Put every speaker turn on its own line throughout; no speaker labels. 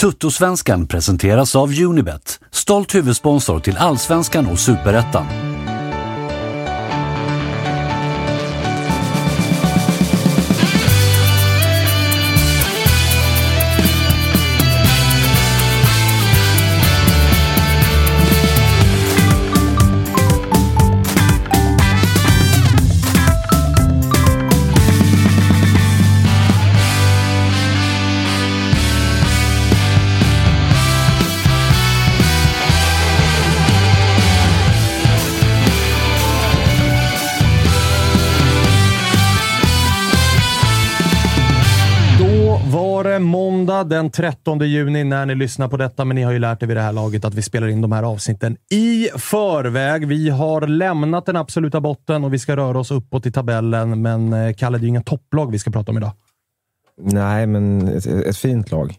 Tuttosvenskan presenteras av Unibet, stolt huvudsponsor till Allsvenskan och Superettan.
Måndag den 13 juni när ni lyssnar på detta, men ni har ju lärt er vid det här laget att vi spelar in de här avsnitten i förväg. Vi har lämnat den absoluta botten och vi ska röra oss uppåt i tabellen, men eh, Kalle, det är ju inga topplag vi ska prata om idag.
Nej, men ett, ett fint lag.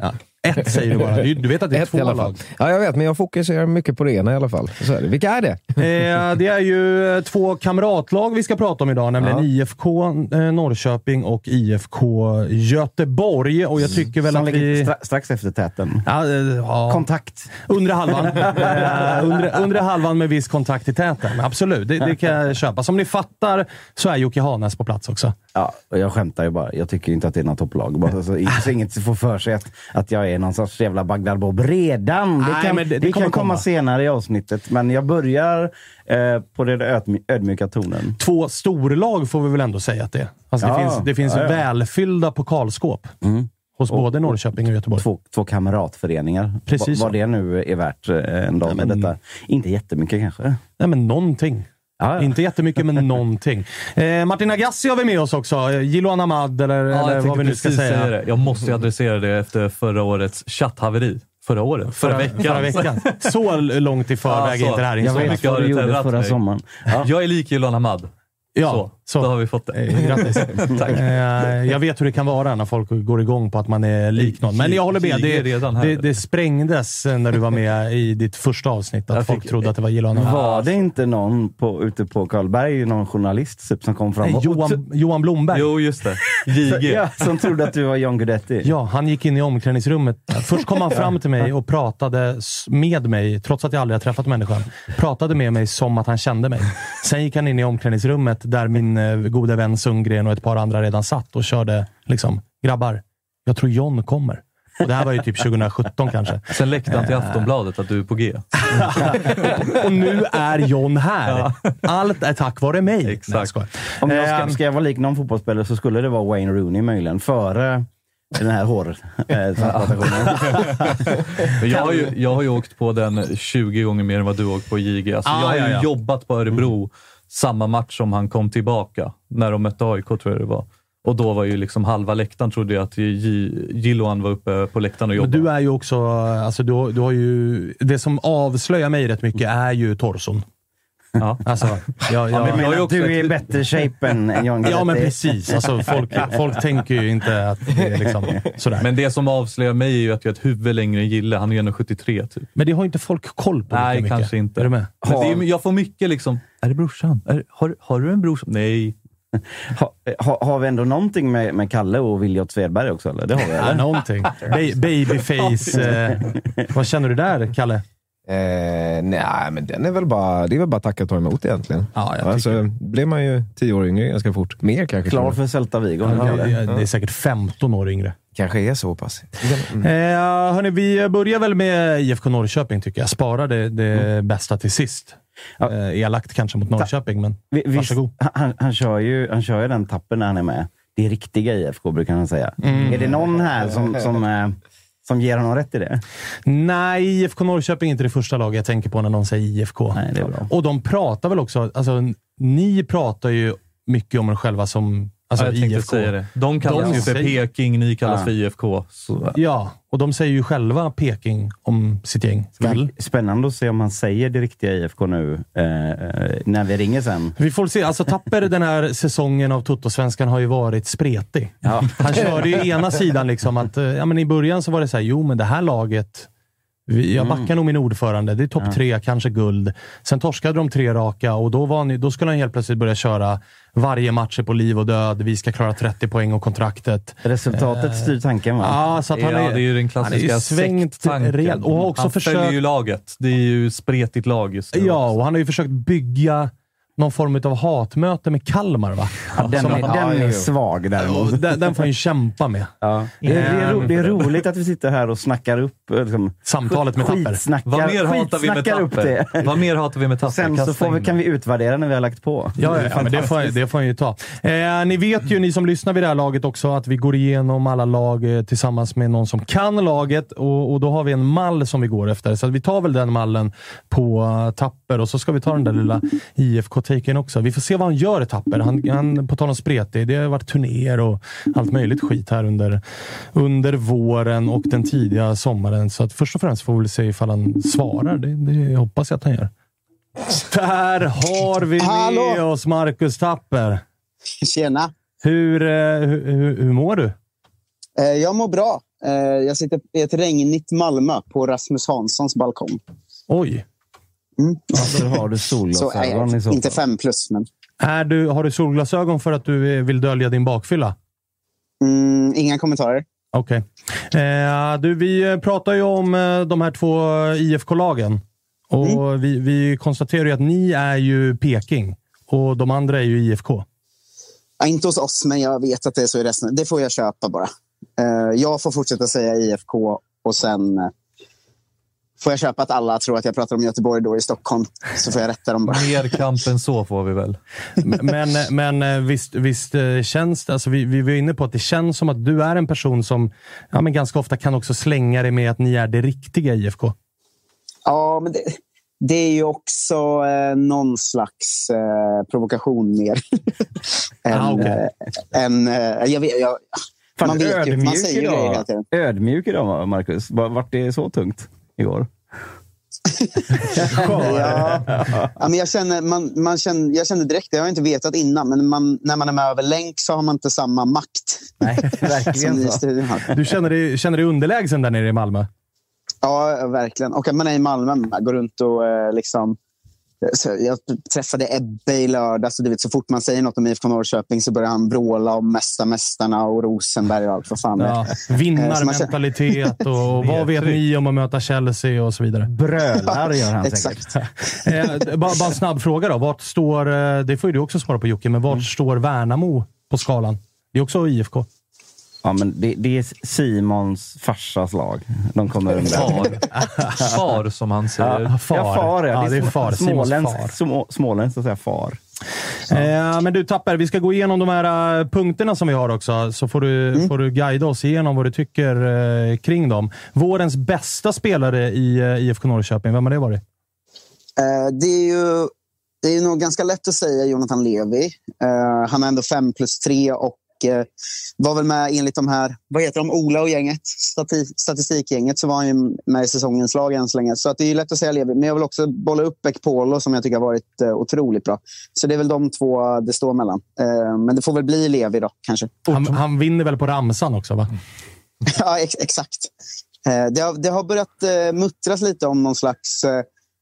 Ja. Ett säger du bara. Du, vet att det är
Ett
två
i alla fall.
lag.
Ja, jag vet, men jag fokuserar mycket på det ena i alla fall. Så är det. Vilka är det?
Eh, det är ju eh, två kamratlag vi ska prata om idag, nämligen
Ja.
IFK eh, Norrköping och IFK Göteborg. Och jag tycker väl
Som
att
ligger
vi...
stra strax efter täten.
Ja, eh, ja.
Kontakt.
Undre halvan. eh, undre, undre halvan med viss kontakt i täten. Absolut, det, det kan jag köpa. Som ni fattar så är Jocke Hanes på plats också.
Ja, och jag skämtar ju bara. Jag tycker inte att det är något topplag. Bara så, så inget får för sig att, att jag är någon sorts jävla Bagdad Bob redan. Det
Nej,
kan,
men det-
det,
det kommer
kan komma
komma.
senare i avsnittet, men jag börjar eh, på den ödmjuka tonen.
Två storlag får vi väl ändå säga att det är. Alltså det
Ja,
finns, det finns
ja, ja.
välfyllda pokalskåp hos både Norrköping och Göteborg.
Två, två kamratföreningar.
Precis
vad det nu är värt eh, en dag med
men-
detta. Inte jättemycket kanske.
Nej, men någonting.
Ja, ja.
Inte jättemycket, men någonting. Eh, Martin Agassi har vi med oss också. Eh, Jiloan Ahmad, eller,
Ja,
eller
jag
vad vi nu ska säga.
säga det. Jag måste ju adressera det efter förra årets chatthaveri. Förra året? Förra, veckan.
Förra veckan. Så långt i förväg
Ja,
är inte det här
Jag
Så
vet vad du gjorde förra
mig.
sommaren. Ja.
Jag är lik Jiloan Ahmad.
Ja,
så.
Så.
Då har vi fått det.
Eh, Grattis. Eh, jag vet hur det kan vara när folk går igång på att man är lik någon. Men jag håller med. Det,
redan här.
det, det sprängdes när du var med i ditt första avsnitt. Att
Jag
folk
fick-
trodde att det var Ahmad.
Var det inte någon på, ute på Karlberg, någon journalist typ, som kom fram
Nej. Johan, Johan Blomberg.
Jo, just det. JG.
Ja, som trodde att du var John Guidetti.
Ja, han gick in i omklädningsrummet. Först kom han fram till mig och pratade med mig, trots att jag aldrig har träffat människan. Pratade med mig som att han kände mig. Sen gick han in i omklädningsrummet där min eh, gode vän Sundgren och ett par andra redan satt och körde liksom, grabbar, jag tror John kommer. Och det här var ju typ 2017 kanske.
Sen läckte han till Aftonbladet att du är på G.
Och nu är John här. Allt är tack vare mig.
Exakt.
Jag.
Om jag ska,
Ehm,
ska jag vara lik någon fotbollsspelare så skulle det vara Wayne Rooney möjligen, före den här hårtransplantationen.
Men jag, har ju, jag har ju åkt på den 20 gånger mer än vad du har åkt på JG. Alltså,
Ah,
jag har ju
ja, ja.
jobbat på Örebro samma match som han kom tillbaka. När de mötte AIK tror jag det var. Och då var ju liksom halva läktaren trodde jag att Jiloan var uppe på läktaren och
Men
jobbade.
du är ju också, alltså du, du har ju, det som avslöjar mig rätt mycket är ju torson.
Ja.
Alltså, jag, jag,
men
Men
jag är också
du är i
ett-
bättre shape än än John
Ja, men
Guidetti.
precis. Alltså, folk, folk tänker ju inte att det är liksom sådär. Men,
Men det som avslöjar mig är ju att jag har ett huvud längre än Gille. Han är ju 1,73 typ.
det har ju inte folk koll på
Nej,
mycket.
kanske inte.
Är du med?
Men det är, jag får mycket liksom, är det brorsan? Är, har, har du en brorsa? Nej.
Ha, ha, har vi ändå någonting med, med Kalle och Viljot Svedberg också? Eller? Det har vi,
Ja,
eller?
någonting. Ba- babyface. Eh, vad känner du där, Kalle?
Eh, nej, men den är väl bara, det är väl bara att tacka och ta emot egentligen.
Ja, jag
alltså, blev man ju tio år yngre ganska fort. Mer kanske.
Klar för. Celta Vigo?
Det,
Kalle.
det, det är säkert 15 år yngre.
Kanske är så pass. Mm.
Eh, hörni, vi börjar väl med IFK Norrköping, tycker jag. Spara det, det bästa till sist.
Ja.
Eh, elakt kanske mot Norrköping, men
Vi- visst,
varsågod.
han, han, kör ju, han kör ju den tappen när han är med. Det är riktiga IFK brukar han säga.
Mm.
Är det någon här som, som, eh, som ger honom rätt i det?
Nej, IFK Norrköping är inte det första laget jag tänker på när någon säger IFK.
Nej, det är bra.
Och de pratar väl också... Alltså, ni pratar ju mycket om er själva som alltså,
Ja, jag
IFK.
säga det. De kallas
De
ju för
säger-
Peking, ni kallas
Ja.
för IFK. Så,
Ja, och de säger ju själva Peking om sitt gäng. Väl?
Spännande att se om han säger det riktiga IFK nu, eh, eh, när vi ringer sen.
Vi får se. Alltså, Tapper den här säsongen av Toto-svenskan har ju varit spretig.
Ja.
Han körde ju ena sidan liksom att eh, ja, men i början så var det så här, jo men det här laget Jag backar nog min ordförande. Det är topp tre, kanske guld. Sen torskade de tre raka och då, var han, ju- då skulle han helt plötsligt börja köra varje match är på liv och död. Vi ska klara 30 poäng och kontraktet.
Resultatet styr tanken va?
Ja, så att han
ja,
är,
det är ju den klassiska sekttanken.
Och också
Han
försökt...
följer ju laget. Det är ju spretigt lag just nu.
Ja, och han har ju försökt bygga någon form av hatmöte med Kalmar, va?
Den,
Som-
är, den
Ja,
är svag däremot.
Den, den får han ju kämpa med.
Ja. Det, är, det, är ro, det är roligt att vi sitter här och snackar upp eh, liksom,
Samtalet med Tapper.
skitsnackar,
Vad mer hatar vi med
skitsnackar upp
Tapper?
det.
Vad mer hatar vi med Tapper?
Sen så får vi, kan
det.
vi utvärdera när vi har lagt på.
Ja, ja, ja men det får, det får han ju ta. Eh, ni vet ju, ni som lyssnar vid det här laget också, att vi går igenom alla lag eh, tillsammans med någon som kan laget och, och då har vi en mall som vi går efter. Så att vi tar väl den mallen på uh, Tapper och så ska vi ta den där lilla IFK-taken också. Vi får se vad han gör i Tapper. Han, han, på tal om spretig, det har varit turnéer och allt möjligt skit här under, under våren och den tidiga sommaren. Så att först och främst får vi väl se ifall han svarar. Det, det hoppas jag att han gör. Där har vi med
Hallå!
oss Marcus Tapper.
Tjena!
Hur, eh, hur, hur, hur mår du?
Eh, Jag mår bra. Eh, Jag sitter i ett regnigt Malmö på Rasmus Hanssons balkong.
Oj.
Varför har du
Så,
solglasögon i
eh,
så
inte fem plus, men
Är du, har du solglasögon för att du eh, vill dölja din bakfylla?
mm, inga kommentarer.
Okej. Eh, du, vi eh, pratar ju om eh, de här två IFK-lagen. Och vi, vi konstaterar ju att ni är ju Peking och de andra är ju IFK.
Ja, inte hos oss, men jag vet att det är så i resten. Det får jag köpa bara. Eh, Jag får fortsätta säga IFK och sen eh, får jag köpa att alla tror att jag pratar om Göteborg då i Stockholm. Så får jag rätta dem bara.
Mer kamp än så får vi väl.
Men, men eh, visst, visst eh, känns det... Alltså vi, vi var inne på att det känns som att du är en person som ja, men ganska ofta kan också slänga dig med att ni är det riktiga IFK.
Ja, men det, det är ju också eh, någon slags eh, provokation mer. än,
Ah, okej.
eh, än, eh, jag vet, jag,
Fan,
man vet ju, man säger ju grejer hela tiden.
Ödmjuk idag, Marcus. Var- Vart det så tungt igår?
Ja. Ja, men jag, känner, man, man känner, jag känner direkt, det har jag inte vetat innan, men man, när man är med över länk så har man inte samma makt
Nej, verkligen.
Du känner dig, känner dig underlägsen där nere i Malmö?
Ja, verkligen. Och att man är i Malmö, man går runt och eh, liksom... Så jag träffade Ebbe i lördags och du vet, så fort man säger något om IFK Norrköping så börjar han vråla om Mästa Mästarna och Rosenberg och allt vad fan det.
Ja,
Eh,
vinnarmentalitet och vad vet ni om att möta Chelsea och så vidare.
Brölar gör han säkert.
Exakt.
Eh, bara, bara en snabb fråga då. Vart står, eh, det får ju du också svara på Jocke, men vart står Värnamo på skalan? Det är också IFK.
Ja, men det, det är Simons farsas lag. De kommer undan.
Far. Far, som han säger.
Ja, far.
Ja, far ja.
Ja, det är far.
Småländskt,
far.
små, småländskt att säga far.
Eh, men du Tapper, vi ska gå igenom de här eh, punkterna som vi har också, så får du, får du guida oss igenom vad du tycker eh, kring dem. Vårens bästa spelare i eh, IFK Norrköping, vem har det varit?
Eh, det är ju det är nog ganska lätt att säga Jonathan Levi. Eh, han har ändå fem plus tre och eh, var väl med enligt de här, vad heter de, Ola och gänget, stati, statistikgänget, så var han ju med i säsongens lag än så länge. Så att det är lätt att säga Levi, men jag vill också bolla upp Ekpolo som jag tycker har varit eh, otroligt bra. Så det är väl de två det står mellan. Eh, men det får väl bli Levi då, kanske.
Han, han vinner väl på ramsan också, va?
ja, ex exakt. Eh, det, har, det har börjat eh, muttras lite om någon slags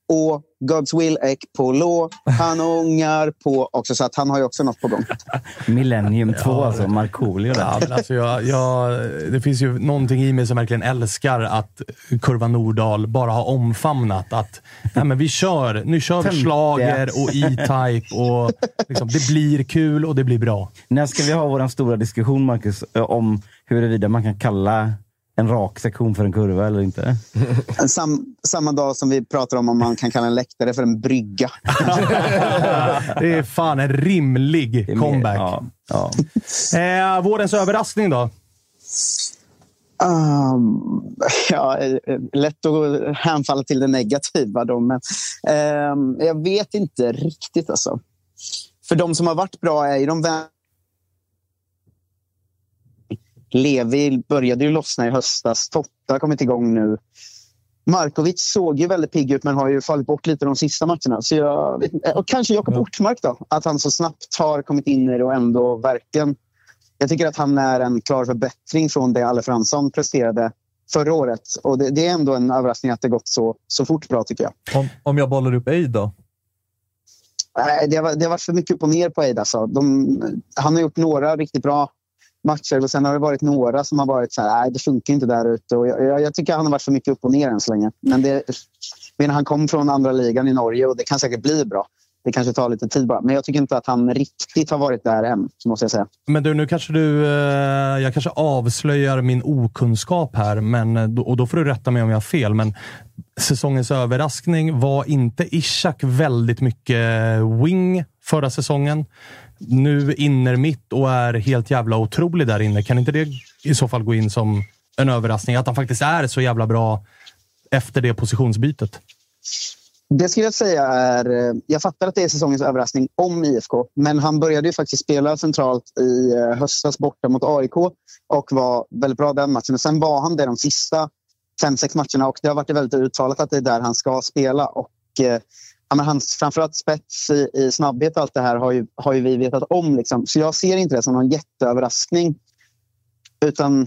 eh, och God's Will Ek på lå. Han ångar på också, så att han har ju också något på gång.
Millennium 2 ja, alltså, Markoolio där.
Ja, alltså jag, jag, det finns ju någonting i mig som verkligen älskar att Kurva Nordahl bara har omfamnat att nej, men vi kör. Nu kör vi slager och E-Type och liksom, det blir kul och det blir bra.
När ska vi ha vår stora diskussion, Marcus, om huruvida man kan kalla en rak sektion för en kurva eller inte?
Sam, samma dag som vi pratar om om man kan kalla en läktare för en brygga.
det är fan en rimlig comeback. Ja, ja. Eh, vårens överraskning då?
Um, ja, lätt att hänfalla till det negativa. Då, men, um, jag vet inte riktigt. Alltså. För de som har varit bra är ju de Levi började ju lossna i höstas. Totta har kommit igång nu. Markovic såg ju väldigt pigg ut men har ju fallit bort lite de sista matcherna. Så jag, och kanske Jakob ja. Ortmark då. Att han så snabbt har kommit in i det och ändå verkligen... Jag tycker att han är en klar förbättring från det Alle Fransson presterade förra året. Och det, det, är ändå en överraskning att det gått så, så fort bra tycker jag.
Om, om jag bollar upp Eid då?
Nej, det har, det har varit för mycket upp och ner på Eid. Alltså. De, han har gjort några riktigt bra matcher och sen har det varit några som har varit så här, nej det funkar inte där ute. Och jag, jag, jag tycker han har varit för mycket upp och ner än så länge. Men det, men han kom från andra ligan i Norge och det kan säkert bli bra. Det kanske tar lite tid bara. Men jag tycker inte att han riktigt har varit där än, måste jag säga.
Men du, nu kanske du... Eh, jag kanske avslöjar min okunskap här, men, eh, och då får du rätta mig om jag har fel. Men säsongens överraskning, var inte Ishak väldigt mycket eh, wing förra säsongen? Nu inner mitt och är helt jävla otrolig där inne. Kan inte det i så fall gå in som en överraskning? Att han faktiskt är så jävla bra efter det positionsbytet?
Det skulle jag säga är... Eh, jag fattar att det är säsongens överraskning om IFK, men han började ju faktiskt spela centralt i eh, höstas borta mot AIK och var väldigt bra den matchen. Och sen var han det de sista fem, sex matcherna och det har varit väldigt uttalat att det är där han ska spela. Och eh, ja, men hans framförallt spets i, i snabbhet och allt det här har ju, har ju vi vetat om. Liksom. Så jag ser inte det som någon jätteöverraskning. Utan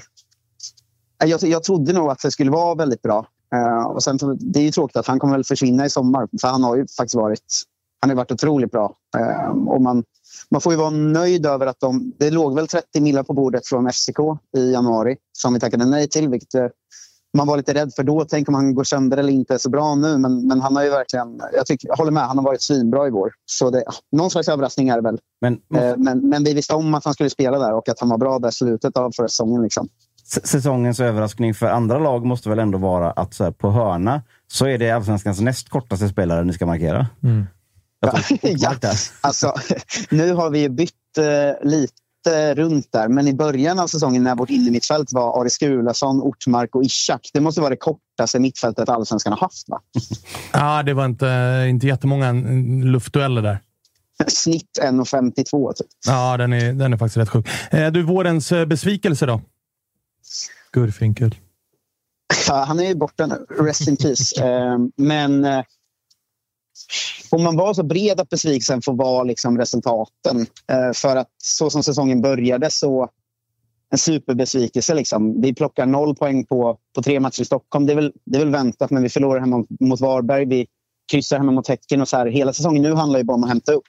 eh, jag, jag trodde nog att det skulle vara väldigt bra. Uh, och sen, det är ju tråkigt att han kommer väl försvinna i sommar. För han har ju faktiskt varit, han har varit otroligt bra. Uh, och man, man får ju vara nöjd över att de... Det låg väl 30 millar på bordet från FCK i januari som vi tackade nej till. Vilket man var lite rädd för då. Tänk om han går sönder eller inte är så bra nu. Men, men han har ju verkligen, jag, tycker, jag håller med, han har varit svinbra i vår. Så det, någon slags överraskning är det väl. Men, eh, men, men vi visste om att han skulle spela där och att han var bra där slutet av förra säsongen. Liksom.
Säsongens överraskning för andra lag måste väl ändå vara att så här, på hörna så är det allsvenskans näst kortaste spelare ni ska markera. Mm.
ja, alltså, nu har vi bytt eh, lite runt där. Men i början av säsongen när vårt innermittfält var Aris Gulason, Ortmark och Ishak. Det måste vara det kortaste mittfältet allsvenskan har haft, va?
Ja, det var inte, inte jättemånga luftdueller där.
Snitt 1,52 typ.
Ja, den är, den är faktiskt rätt sjuk. Eh, du, vårens eh, besvikelse då?
Gurfinkel.
Ja, han är ju borta nu. Rest in peace. Eh, men får man vara så bred att besvikelsen får vara liksom resultaten. Eh, för att så som säsongen började så en superbesvikelse. Liksom. Vi plockar noll poäng på, på tre matcher i Stockholm. Det är, väl, det är väl väntat, men vi förlorar hemma mot Varberg. Vi kryssar hemma mot Häcken. Och så här. Hela säsongen nu handlar ju bara om att hämta upp.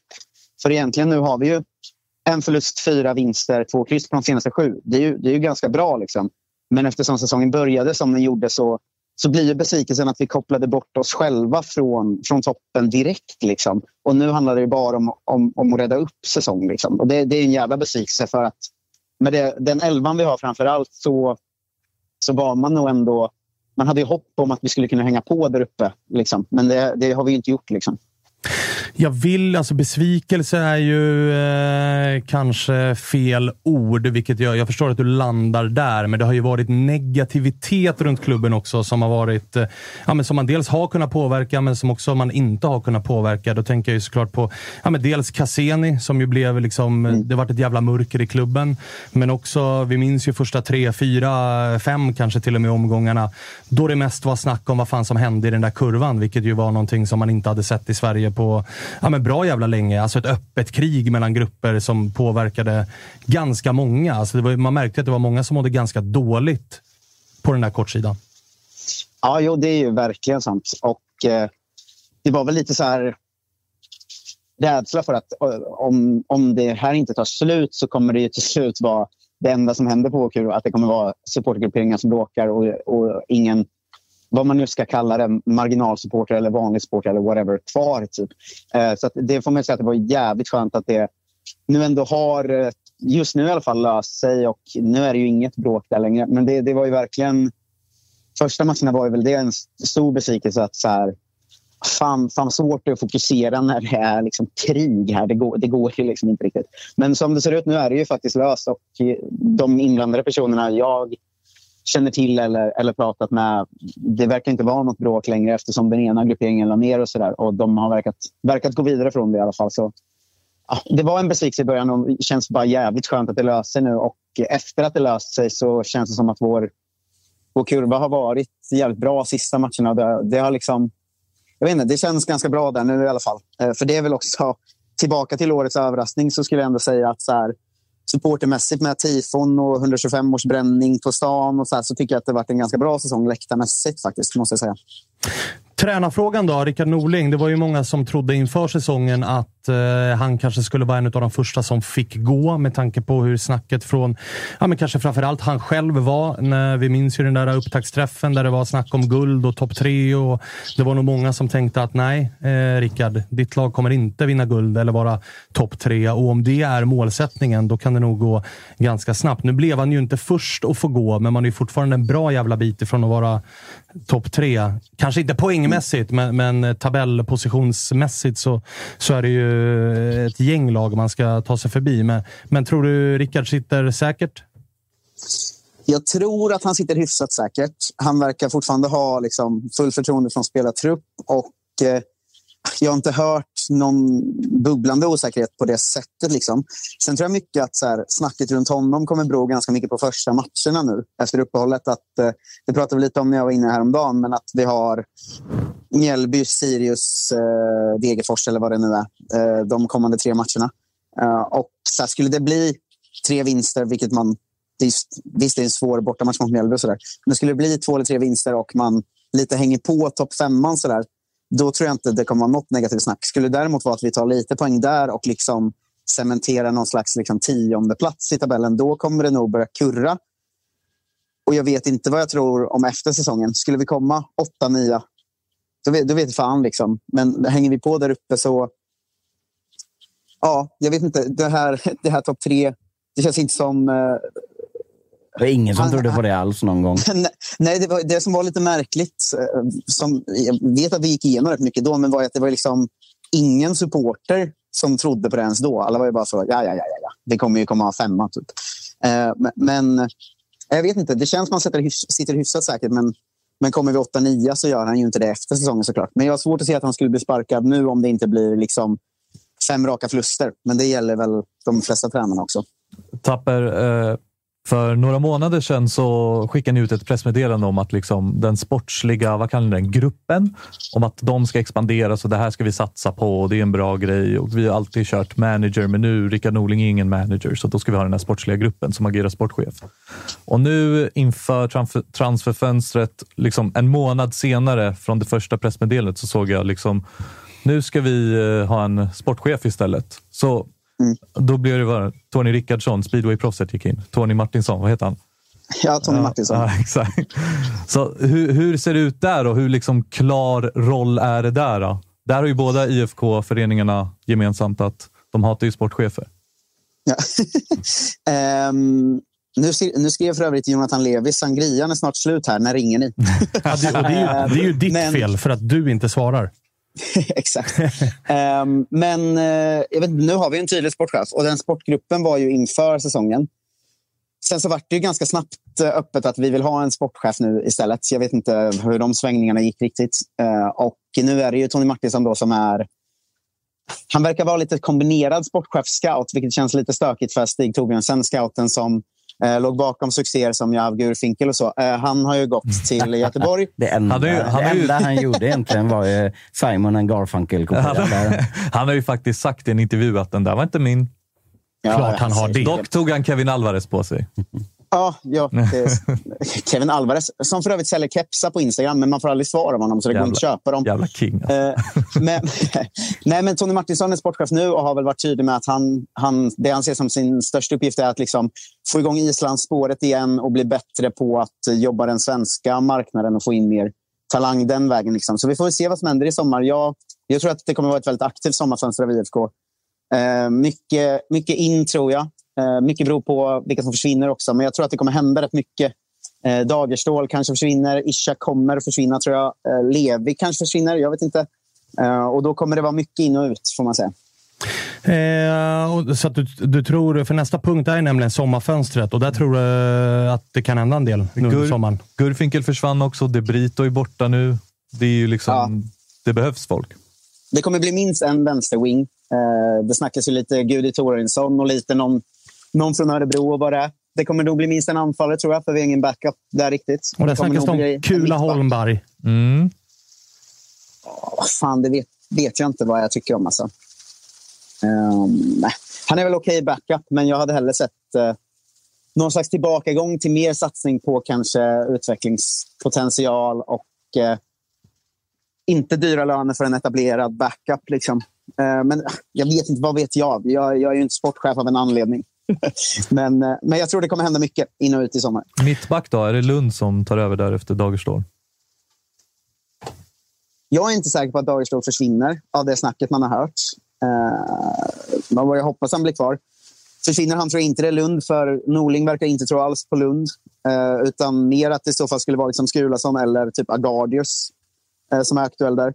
För egentligen nu har vi ju en förlust, fyra vinster, två kryss på de senaste sju. Det är ju, det är ju ganska bra. Liksom. Men eftersom säsongen började som den gjorde så så blir besvikelsen att vi kopplade bort oss själva från, från toppen direkt. Liksom. Och nu handlar det bara om, om, om att rädda upp säsong. Liksom. Och det, det, är en jävla besvikelse för att med det, den elvan vi har framför allt så, så var man nog ändå... Man hade ju hopp om att vi skulle kunna hänga på där uppe. Liksom. Men det, det har vi inte gjort. Liksom.
Jag vill, alltså besvikelse är ju eh, kanske fel ord, vilket jag, jag förstår att du landar där, men det har ju varit negativitet runt klubben också som har varit, eh, ja, men som man dels har kunnat påverka, men som också man inte har kunnat påverka. Då tänker jag ju såklart på ja, men dels Cassini, som ju blev liksom,
Mm.
det varit ett jävla mörker i klubben. Men också, vi minns ju första tre, fyra, fem kanske till och med omgångarna, då det mest var snack om vad fan som hände i den där kurvan, vilket ju var någonting som man inte hade sett i Sverige på ja, men bra jävla länge. Alltså ett öppet krig mellan grupper som påverkade ganska många. Alltså det var, man märkte att det var många som mådde ganska dåligt på den där kortsidan.
Ja, jo, det är ju verkligen sant. Och eh, det var väl lite så här rädsla för att eh, om, om det här inte tar slut så kommer det ju till slut vara det enda som händer på HQ. Att det kommer vara supportergrupperingar som bråkar och, och ingen, vad man nu ska kalla det, marginalsupporter eller vanlig supporter eller whatever, kvar. Typ. Eh, så att det får man säga att det var jävligt skönt att det nu ändå har, eh, just nu i alla fall, löst sig. Och nu är det ju inget bråk där längre. Men det, det var ju verkligen första matcherna var ju väl det en stor besvikelse att så här, fan, fan svårt att fokusera när det är liksom krig här. Det går, det går ju liksom inte riktigt. Men som det ser ut nu är det ju faktiskt löst och de inblandade personerna jag känner till eller, eller pratat med, det verkar inte vara något bråk längre eftersom den ena grupperingen la ner och sådär. Och de har verkat, verkat gå vidare från det i alla fall. Så, ja, det var en besvikelse i början och det känns bara jävligt skönt att det löser sig nu. Och efter att det löst sig så känns det som att vår vår kurva har varit jävligt bra sista matcherna. Det, det, har liksom, jag vet inte, det känns ganska bra där nu i alla fall. Eh, för det är väl också, tillbaka till årets överraskning, så skulle jag ändå säga att så här, supportermässigt med tifon och 125 års bränning på stan och så, här, så tycker jag att det varit en ganska bra säsong läktarmässigt faktiskt, måste jag säga.
Tränarfrågan då, Rickard Norling. Det var ju många som trodde inför säsongen att eh, han kanske skulle vara en av de första som fick gå med tanke på hur snacket från, ja men kanske framförallt han själv var. När vi minns ju den där upptaktsträffen där det var snack om guld och topp tre och det var nog många som tänkte att nej, eh, Rickard, ditt lag kommer inte vinna guld eller vara topp tre och om det är målsättningen, då kan det nog gå ganska snabbt. Nu blev han ju inte först att få gå, men man är ju fortfarande en bra jävla bit ifrån att vara topp tre. Kanske inte poäng poängmässigt, men, men tabellpositionsmässigt så, så är det ju ett gäng lag man ska ta sig förbi. Men, men tror du Rickard sitter säkert?
Jag tror att han sitter hyfsat säkert. Han verkar fortfarande ha liksom, full förtroende från spelartrupp och eh, jag har inte hört någon bubblande osäkerhet på det sättet. Liksom. Sen tror jag mycket att så här, snacket runt honom kommer bero ganska mycket på första matcherna nu efter uppehållet. Att, eh, det pratade vi lite om när jag var inne häromdagen, men att vi har Mjällby, Sirius, eh, Degerfors eller vad det nu är, eh, de kommande tre matcherna. Eh, och så här, skulle det bli tre vinster, vilket man... Det är, visst, det är en svår bortamatch mot Mjällby, och så där. men skulle det bli två eller tre vinster och man lite hänger på topp femman så där, då tror jag inte det kommer vara något negativt snack. Skulle det däremot vara att vi tar lite poäng där och liksom cementerar någon slags liksom tionde plats i tabellen, då kommer det nog börja kurra. Och jag vet inte vad jag tror om efter säsongen. Skulle vi komma åtta, nia, då vet, då vet fan. Liksom. Men hänger vi på där uppe så... Ja, jag vet inte. Det här, det här topp tre, det känns inte som... Eh, Eh,
Det är ingen som
Han-
trodde på det alls någon gång.
Nej, det, var, det som var lite märkligt, eh, som, jag vet att vi gick igenom rätt mycket då, men var att det var liksom ingen supporter som trodde på det ens då. Alla var ju bara så, ja, ja, ja, ja, det kommer ju komma femma. Typ. Eh, men, men jag vet inte, det känns som att man sitter hyfsat säkert, men, men kommer vi 8-9 så gör han ju inte det efter säsongen såklart. Men jag har svårt att se att han skulle bli sparkad nu om det inte blir liksom fem raka förluster. Men det gäller väl de flesta tränarna också.
Tapper, eh, för några månader sedan så skickade ni ut ett pressmeddelande om att liksom den sportsliga, vad kallar ni den, gruppen, om att de ska expandera så det här ska vi satsa på och det är en bra grej. Och vi har alltid kört manager, men nu Rickard Norling är ingen manager, så då ska vi ha den här sportsliga gruppen som agerar sportchef. Och nu inför transfer, transferfönstret, liksom en månad senare från det första pressmeddelandet så såg jag liksom nu ska vi eh, ha en sportchef istället. Så då blev det bara Tony Rickardsson, speedwayproffset gick in. Tony Martinsson, vad heter han?
Ja, Tony Martinsson.
Ja, exakt. Så hur, hur ser det ut där och hur liksom klar roll är det där? Då? Där har ju båda IFK-föreningarna gemensamt att de hatar ju sportchefer.
Ja. Ehm, nu, nu skrev för övrigt Jonathan Levi, sangrian är snart slut här. När ringer ni?
Ja, det, det, är ju, det är ju ditt
Men-
fel för att du inte svarar.
Exakt. um, men uh, jag vet, nu har vi en tydlig sportchef och den sportgruppen var ju inför säsongen. Sen så vart det ju ganska snabbt eh, öppet att vi vill ha en sportchef nu istället. Jag vet inte hur de svängningarna gick riktigt. Uh, och nu är det ju Tony Martinsson då som är... Han verkar vara lite kombinerad sportchef-scout, vilket känns lite stökigt för Stig Torbjörnsen, scouten som eh, låg bakom succéer som Jav Gurfinkel och så. Eh, han har ju gått till Göteborg.
Det enda
Han är ju-
han, det
ju-
enda han gjorde egentligen var ju Simon and garfunkel
Han, han har ju faktiskt sagt i en intervju att den där var inte min.
Ja,
Klart han har det.
Dock tog han Kevin Alvarez på sig.
Ja, ja Kevin Alvarez, som för övrigt säljer kepsar på Instagram, men man får aldrig svar av honom, så det går
Jävla-
inte att köpa dem.
Jävla king. Alltså.
Eh, men, nej, men Tony Martinsson är sportchef nu och har väl varit tydlig med att han, han, det han ser som sin största uppgift är att liksom få igång Islandsspåret igen och bli bättre på att jobba den svenska marknaden och få in mer talang den vägen. Liksom. Så vi får se vad som händer i sommar. Jag, jag tror att det kommer att vara ett väldigt aktivt sommarfönster av IFK. Eh, mycket, mycket in, tror jag. Eh, mycket beror på vilka som försvinner också, men jag tror att det kommer hända rätt mycket. Eh, Dagerstål kanske försvinner. Isha kommer att försvinna, tror jag. Eh, Levi kanske försvinner. Jag vet inte. Och då kommer det vara mycket in och ut, får man säga.
Eh, så att du, du tror, för nästa punkt är nämligen sommarfönstret och där tror du att det kan hända en del nu under
Gur-
sommaren.
Gurfinkel försvann också. De Brito är borta nu. Det är ju liksom...
Ja.
Det behövs folk.
Det kommer bli minst en vänsterwing. Eh, det snackas ju lite Gudi Torensson och lite någon, någon från Örebro och vad det är. Det kommer nog bli minst en anfallare, tror jag, för vi har ingen backup där riktigt.
Och det snackas om Kula. Holmberg.
Mm.
Åh, fan, det vet, vet jag inte vad jag tycker om. Alltså. Nej. han är väl okej backup, men jag hade hellre sett eh, någon slags tillbakagång till mer satsning på kanske utvecklingspotential och eh, inte dyra löner för en etablerad backup. Liksom. Eh, men jag vet inte, vad vet jag? Jag, jag är ju inte sportchef av en anledning. men, eh, men jag tror det kommer hända mycket in och ut i sommar.
Mittback då? Är det Lund som tar över där efter Dagerstål?
Jag är inte säker på att Dagerstål försvinner av det snacket man har hört. Eh, vad jag hoppas han blir kvar. Försvinner han tror jag inte det är Lund, för Norling verkar inte tro alls på Lund. Eh, utan mer att det i så fall skulle vara liksom Skulason eller typ Agardius som är aktuell där.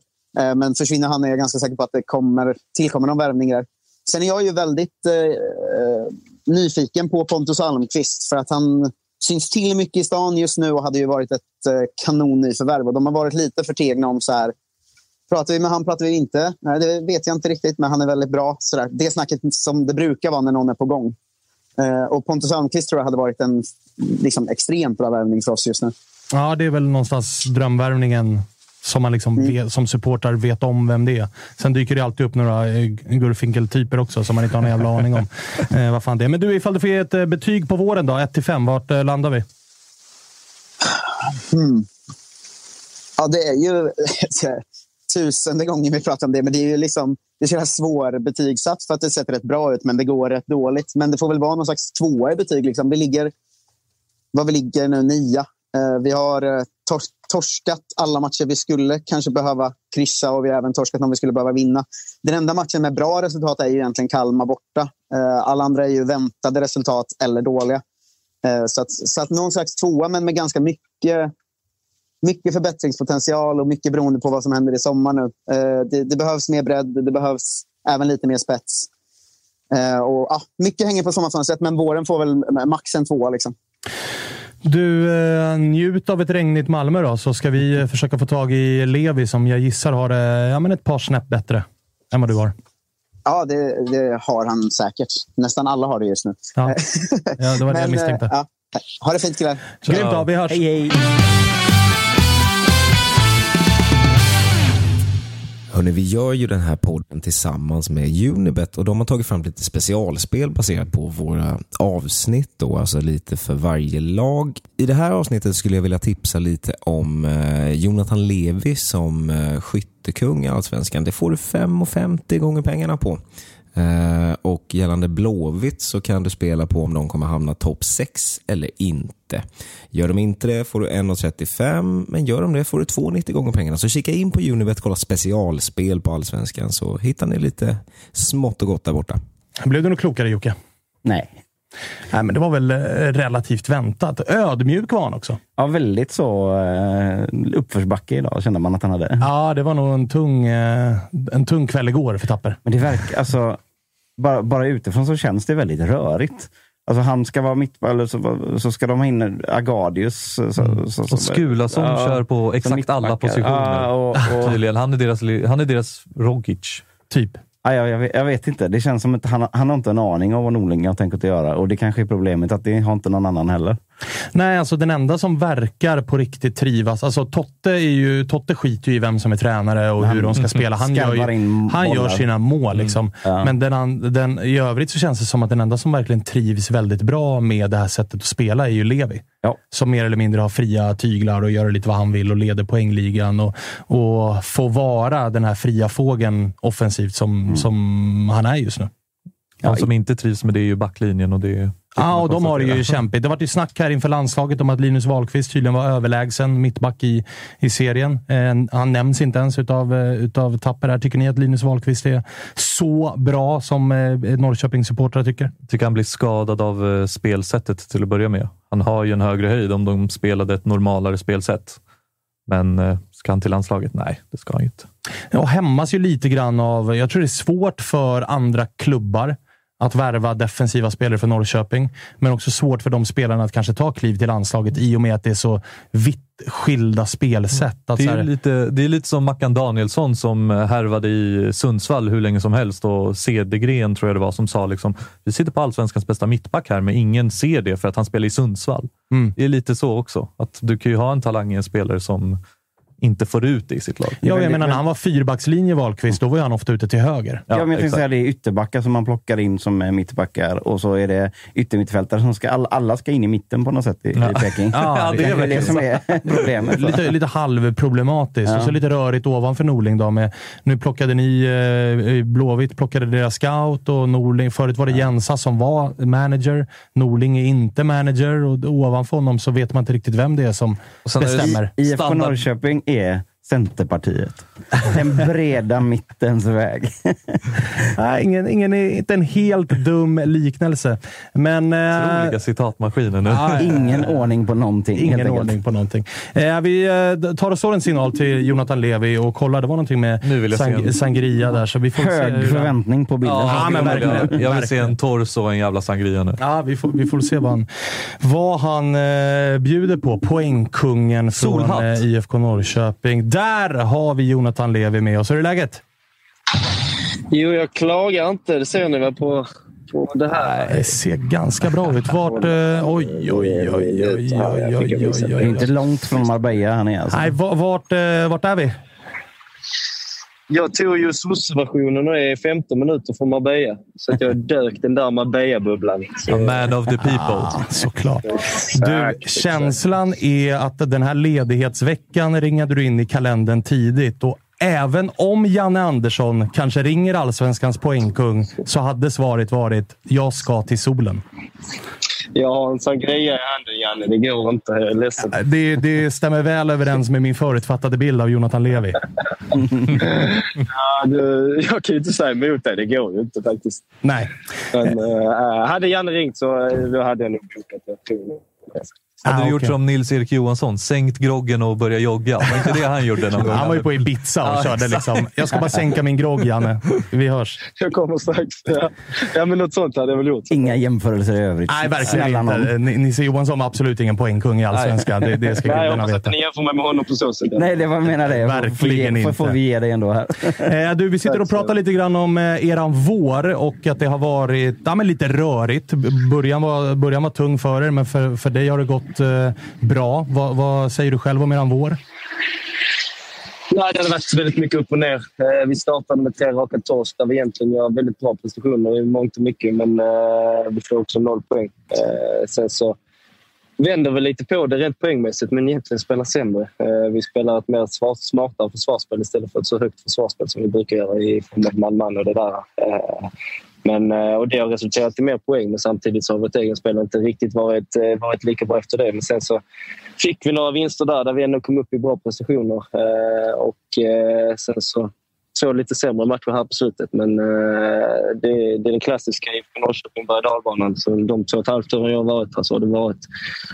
Men försvinner han är jag ganska säker på att det kommer, tillkommer någon värvning där. Sen är jag ju väldigt eh, nyfiken på Pontus Almqvist för att han syns till mycket i stan just nu och hade ju varit ett eh, kanonnyförvärv. Och de har varit lite förtegna om så här, Pratar vi med han pratar vi inte. Nej, det vet jag inte riktigt, men han är väldigt bra. Sådär. Det snacket som det brukar vara när någon är på gång. Eh, och Pontus Almqvist tror jag hade varit en liksom, extremt bra värvning för oss just nu.
Ja, det är väl någonstans drömvärvningen som man liksom
Mm.
vet, som supportrar vet om vem det är. Sen dyker det alltid upp några eh, Gurfinkel-typer också som man inte har någon jävla aning om eh, vad fan det är. Men du, ifall du får ge ett eh, betyg på våren då, 1 till 5, vart eh, landar vi?
Ja, det är ju tusende gånger vi pratar om det, men det är ju liksom det är så svårbetygsatt för att det ser rätt bra ut, men det går rätt dåligt. Men det får väl vara någon slags tvåa i betyg. Liksom. Vi ligger, vad vi ligger nu, nia. Vi har eh, tors torskat alla matcher vi skulle kanske behöva kryssa och vi har även torskat om vi skulle behöva vinna. Den enda matchen med bra resultat är ju egentligen Kalmar borta. Eh, alla andra är ju väntade resultat eller dåliga. Eh, så, att, så att någon slags tvåa, men med ganska mycket mycket förbättringspotential och mycket beroende på vad som händer i sommar nu. Eh, det, det behövs mer bredd, det behövs även lite mer spets. Och, ja, mycket hänger på sommarfönstret, men våren får väl max en tvåa. Liksom.
Du, eh, njut av ett regnigt Malmö då, så ska vi eh, försöka få tag i Levi som jag gissar har eh, ja, men ett par snäpp bättre än vad du har.
Ja, det, det har han säkert. Nästan alla har det just nu.
Ja, ja det var det jag misstänkte.
ja. Ha det fint killar.
Grymt, ja, vi hörs.
Hej, hej.
Hörrni, vi gör ju den här podden tillsammans med Unibet och de har tagit fram lite specialspel baserat på våra avsnitt då, alltså lite för varje lag. I det här avsnittet skulle jag vilja tipsa lite om eh, Jonathan Levi som eh, skyttekung i Allsvenskan. Det får du 5,50 gånger pengarna på. Eh, och gällande Blåvitt så kan du spela på om de kommer hamna topp 6 eller inte. Gör de inte det får du 1,35 men gör de det får du 2,90 gånger pengarna. Så kika in på Unibet, kolla specialspel på Allsvenskan så hittar ni lite smått och gott där borta.
Blev du något klokare Jocke?
Nej.
Nej, men det var väl eh, relativt väntat. Ödmjuk var han också.
Ja, väldigt så eh, uppförsbacke idag kände man att han hade.
Ja, det var nog en tung, en tung kväll igår för Tapper.
Men det verkar, alltså, bara, bara utifrån så känns det väldigt rörigt. Alltså han ska vara mittback, eller så, så ska de ha in Agadius. Så, så, så,
Och Skulason
ja,
kör på exakt alla positioner.
Ja, och, och,
Tydligen. Han är deras, han är deras Rogic.
Typ.
ja, jag, jag, vet, jag vet inte. Det känns som att han, han har inte en aning om vad Norling har tänkt att göra. Och det kanske är problemet, att det har inte någon annan heller.
Nej, alltså den enda som verkar på riktigt trivas. Alltså Totte, är ju, Totte skiter ju i vem som är tränare och hur de ska spela. Han gör, ju, han gör sina mål. Liksom.
Ja.
Men den, den, i övrigt så känns det som att den enda som verkligen trivs väldigt bra med det här sättet att spela är ju Levi.
Ja.
Som mer eller mindre har fria tyglar och gör lite vad han vill och leder poängligan. Och, och får vara den här fria fågeln offensivt som,
Mm.
som han är just nu.
De som inte trivs med det är ju backlinjen och det
Ja, och de har det ju kämpigt. Det var ju snack här inför landslaget om att Linus Wahlqvist tydligen var överlägsen mittback i, i serien. Eh, han nämns inte ens utav, eh, utav Tapper här. Tycker ni att Linus Wahlqvist är så bra som eh, Norrköpingssupportrar tycker?
tycker han blir skadad av eh, spelsättet till att börja med. Han har ju en högre höjd om de spelade ett normalare spelsätt. Men eh, ska han till landslaget? Nej, det ska han ju inte.
Och hämmas ju lite grann av... Jag tror det är svårt för andra klubbar att värva defensiva spelare för Norrköping. Men också svårt för de spelarna att kanske ta kliv till landslaget i och med att det är så vitt skilda spelsätt.
Det är,
här,
lite, det är lite som Mackan Danielsson som eh, härvade i Sundsvall hur länge som helst och Cedergren tror jag det var som sa liksom vi sitter på allsvenskans bästa mittback här men ingen ser det för att han spelar i Sundsvall.
Mm.
Det är lite så också. Att du kan ju ha en talang i en spelare som inte får ut det i sitt lag.
Ja, jag menar när han var fyrbackslinje Wahlqvist, då var han ofta ute till höger.
Ja, men jag tänkte säga det är ytterbackar som man plockar in som är mittbackar och så är det yttermittfältare som ska, alla, alla ska in i mitten på något sätt i, i Peking.
Ja,
det,
det är
är det som är problemet.
Lite, lite halvproblematiskt och så lite rörigt ovanför Norling. Då med, nu plockade ni eh, Blåvitt plockade deras scout och Norling. Förut var det Jensa som var manager. Norling är inte manager och ovanför honom så vet man inte riktigt vem det är som bestämmer.
IFK. Norrköping Yeah. Centerpartiet. Den breda mittens väg.
Nej, ingen, ingen, inte en helt dum liknelse. Men... eh,
Olika citatmaskiner nu.
Ingen ordning på någonting.
Ingen ordning på någonting. Eh, vi eh, tar och slår en signal till Jonathan Levi och kollar. Det var någonting med
Nu vill jag se en-
sangria där. Så vi får se
Hög
han-
förväntning på bilden.
Ja, men verkligen.
Jag vill se en torso och en jävla sangria nu.
Ja, vi får, vi får se vad han, vad han eh, bjuder på. Poängkungen från
Solhatt.
eh, IFK Norrköping. Där har vi Jonathan Levi med oss. Hur är läget?
Jo, jag klagar inte. Det ser ni väl på, på det här.
Det ser ganska bra ut. Vart... Eh, oj, oj, oj, oj, oj, oj, oj, oj,
Det är
oj.
inte långt från Marbella han är alltså.
Nej, va- vart, eh, vart är vi?
Jag tog ju SOS-versionen och är 15 minuter från Marbella. Så att jag dök den där Marbella-bubblan.
A man of the people.
Ah, såklart. Du, känslan är att den här ledighetsveckan ringade du in i kalendern tidigt. Och även om Janne Andersson kanske ringer allsvenskans poängkung så hade svaret varit “Jag ska till solen”.
Jag har en sangria i handen, Janne. Det går inte. Jag är ledsen.
Det, det stämmer väl överens med min förutfattade bild av Jonathan Levi.
Ja, du, jag kan ju inte säga emot dig. Det går ju inte faktiskt.
Nej.
Men, äh, hade Janne ringt så eh, då hade jag nog bokat. Nog.
Hade
Ah,
du gjort
okej.
som Nils-Erik Johansson, sänkt groggen och börjat jogga? Var inte det han gjorde någon gång?
Han var ju på Ibiza och
Ja,
körde
exakt.
liksom. Jag ska bara sänka min grogg, Janne. Vi hörs.
Jag kommer strax. Ja. ja, men något sånt hade jag väl gjort.
Inga jämförelser i övrigt.
Nej, verkligen inte. Ni- Nisse Johansson var absolut ingen poängkung i Allsvenskan. Det, det ska
Nej, jag hoppas
veta.
att ni jämför mig med honom på så sätt.
Nej, det var jag menar det.
Verkligen
får,
inte.
får, vi ge dig ändå här.
Eh, du, vi sitter och pratar lite grann om eh, eran vår och att det har varit ja, men lite rörigt. Början var, början var tung för er, men för, för dig har det gått eh, bra. Vad, vad säger du själv om eran vår?
Nej, det har varit väldigt mycket upp och ner. Eh, vi startade med tre raka torsk där vi egentligen gör väldigt bra prestationer i mångt och mycket, men eh, vi får också noll poäng. Eh, sen så vänder vi lite på det rent poängmässigt, men egentligen spelar sämre. Vi spelar ett mer smartare försvarsspel istället för ett så högt försvarsspel som vi brukar göra i man-man och det där. Men, eh, och det har resulterat i mer poäng, men samtidigt så har vårt eget spel inte riktigt varit, eh, varit lika bra efter det. Men sen så fick vi några vinster där, där vi ändå kom upp i bra prestationer. Eh, och sen så två lite sämre matcher här på slutet. Men eh, det, det är den klassiska IFK Norrköping berg dalbanan. Så de två och ett halvt åren jag har varit här så har det varit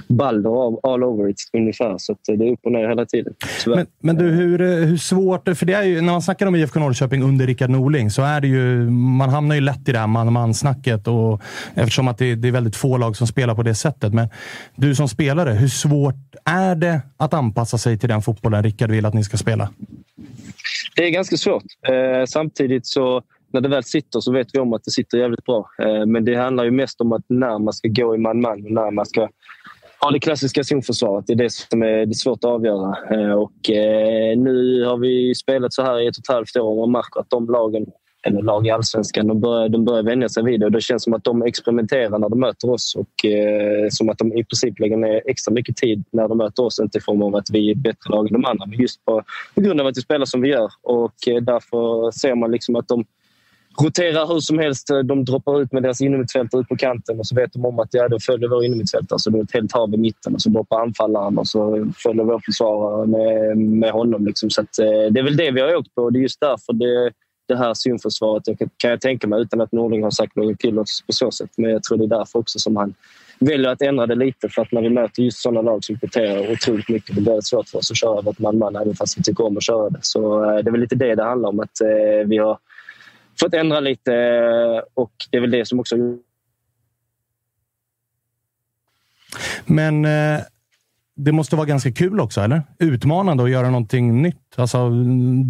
Balder all over it ungefär. Så eh, det är upp och ner hela tiden.
Men, men, du, hur, eh, hur svårt... För det är ju, när man snackar om IFK Norrköping under Rickard Norling så är det ju... Man hamnar ju lätt i det här man-man-snacket eftersom att det, det är väldigt få lag som spelar på det sättet. Men du som spelare, hur svårt är det att anpassa sig till den fotbollen Rickard vill att ni ska spela?
Det är ganska svårt. Eh, samtidigt så när det väl sitter så vet vi om att det sitter jävligt bra. Eh, men det handlar ju mest om att när man ska gå i man-man och när man ska ha det klassiska zonförsvaret. Det är det som är det svårt att avgöra. Eh, och eh, nu har vi spelat så här i ett och ett halvt år och man märker att de lagen eller lag i allsvenskan, de börjar, de börjar vänja sig vid det. Och det känns som att de experimenterar när de möter oss och eh, som att de i princip lägger ner extra mycket tid när de möter oss. Inte i form av att vi är bättre lag än de andra, men just på, på grund av att vi spelar som vi gör. Och eh, därför ser man liksom att de roterar hur som helst. De droppar ut med deras innermittfältare ut på kanten och så vet de om att ja, då följer vår innermittfältare. Så alltså, det är ett helt hav i mitten och så droppar anfallaren och så följer vår försvarare med, med honom. Liksom. Så att, eh, det är väl det vi har åkt på och det är just därför det det här zonförsvaret kan jag tänka mig utan att Norling har sagt något till oss på så sätt. Men jag tror det är därför också som han väljer att ändra det lite. För att när vi möter just sådana lag som kvitterar otroligt mycket, det blir det svårt för oss att köra vårt man-man även fast vi tycker om att köra det. Så eh, det är väl lite det det handlar om. Att eh, vi har fått ändra lite eh, och det är väl det som också
men det måste vara ganska kul också, eller? Utmanande att göra någonting nytt. Alltså,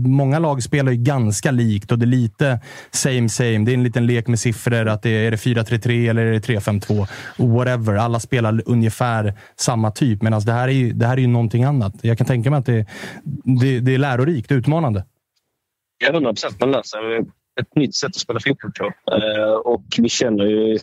många lag spelar ju ganska likt och det är lite same same. Det är en liten lek med siffror. Att det är, är det 4-3-3 eller är det 3-5-2? Whatever. Alla spelar ungefär samma typ. Medan det här är ju, det här är ju någonting annat. Jag kan tänka mig att det, det, det är lärorikt, utmanande.
Ja, 100 procent. Man lär sig ett nytt sätt att spela fotboll på. Eh, och vi känner ju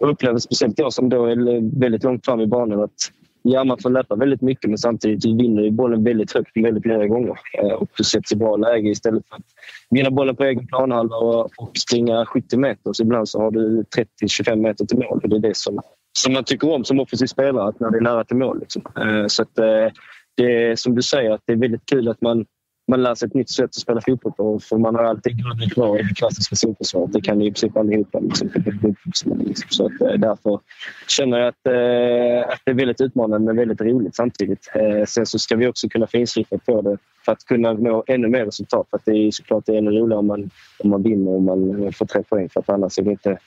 och upplever speciellt jag som då är väldigt långt fram i banan att Ja, man får löpa väldigt mycket men samtidigt vinner du bollen väldigt högt väldigt många gånger. Eh, och du sätts i bra läge istället för att vinna bollen på egen planhalva och, springa 70 meter. Så ibland så har du 30-25 meter till mål. Och det är det som, som man tycker om som offensiv spelare, att när det är nära till mål. Liksom. Eh, så att, eh, det är som du säger, att det är väldigt kul att man man lär sig ett nytt sätt att spela fotboll på. För man har alltid grunden kvar i det klassiska zonförsvaret. Det kan i princip allihopa. Liksom, liksom. Så att, eh, därför känner jag att, eh, att det är väldigt utmanande men väldigt roligt samtidigt. Eh, sen så ska vi också kunna finslipa på det för att kunna nå ännu mer resultat. För att det är såklart det är ännu roligare om man, om man vinner och man får tre poäng. För att annars är det, inte,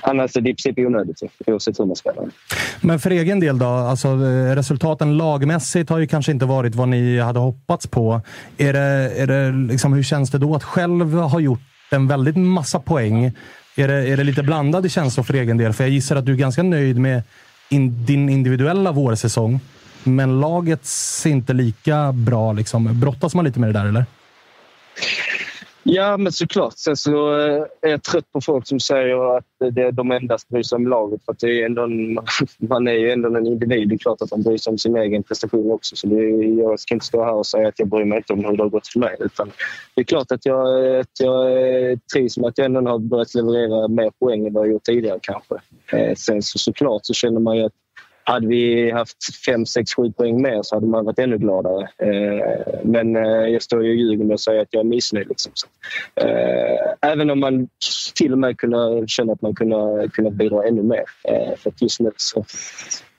annars är det i princip onödigt oavsett hur man spelar.
Men för egen del då? Alltså, eh, resultaten lagmässigt har ju kanske inte varit vad ni hade hoppats på. Är det, är det liksom, hur känns det då att själv ha gjort en väldigt massa poäng? Är det, är det lite blandade känslor för egen del? För jag gissar att du är ganska nöjd med in, din individuella vårsäsong. Men laget ser inte lika bra. Liksom. Brottas man lite med det där, eller?
Ja, men såklart. Sen så eh, är jag trött på folk som säger att det, de endast bryr sig om laget. För det är ändå en, man är ju ändå en individ. Det är klart att man bryr sig om sin egen prestation också. Så det, jag ska inte stå här och säga att jag bryr mig inte om hur det har gått för mig. Utan det är klart att jag, att jag eh, trivs med att jag ändå har börjat leverera mer poäng än vad jag gjort tidigare kanske. Eh, sen så såklart så känner man ju att hade vi haft 5, 6, 7 poäng mer så hade man varit ännu gladare. Eh, men eh, jag står ju och ljuger och säger att jag är missnöjd. Liksom. Eh, även om man till och med kunde känna att man kunde, kunde bidra ännu mer. För just nu så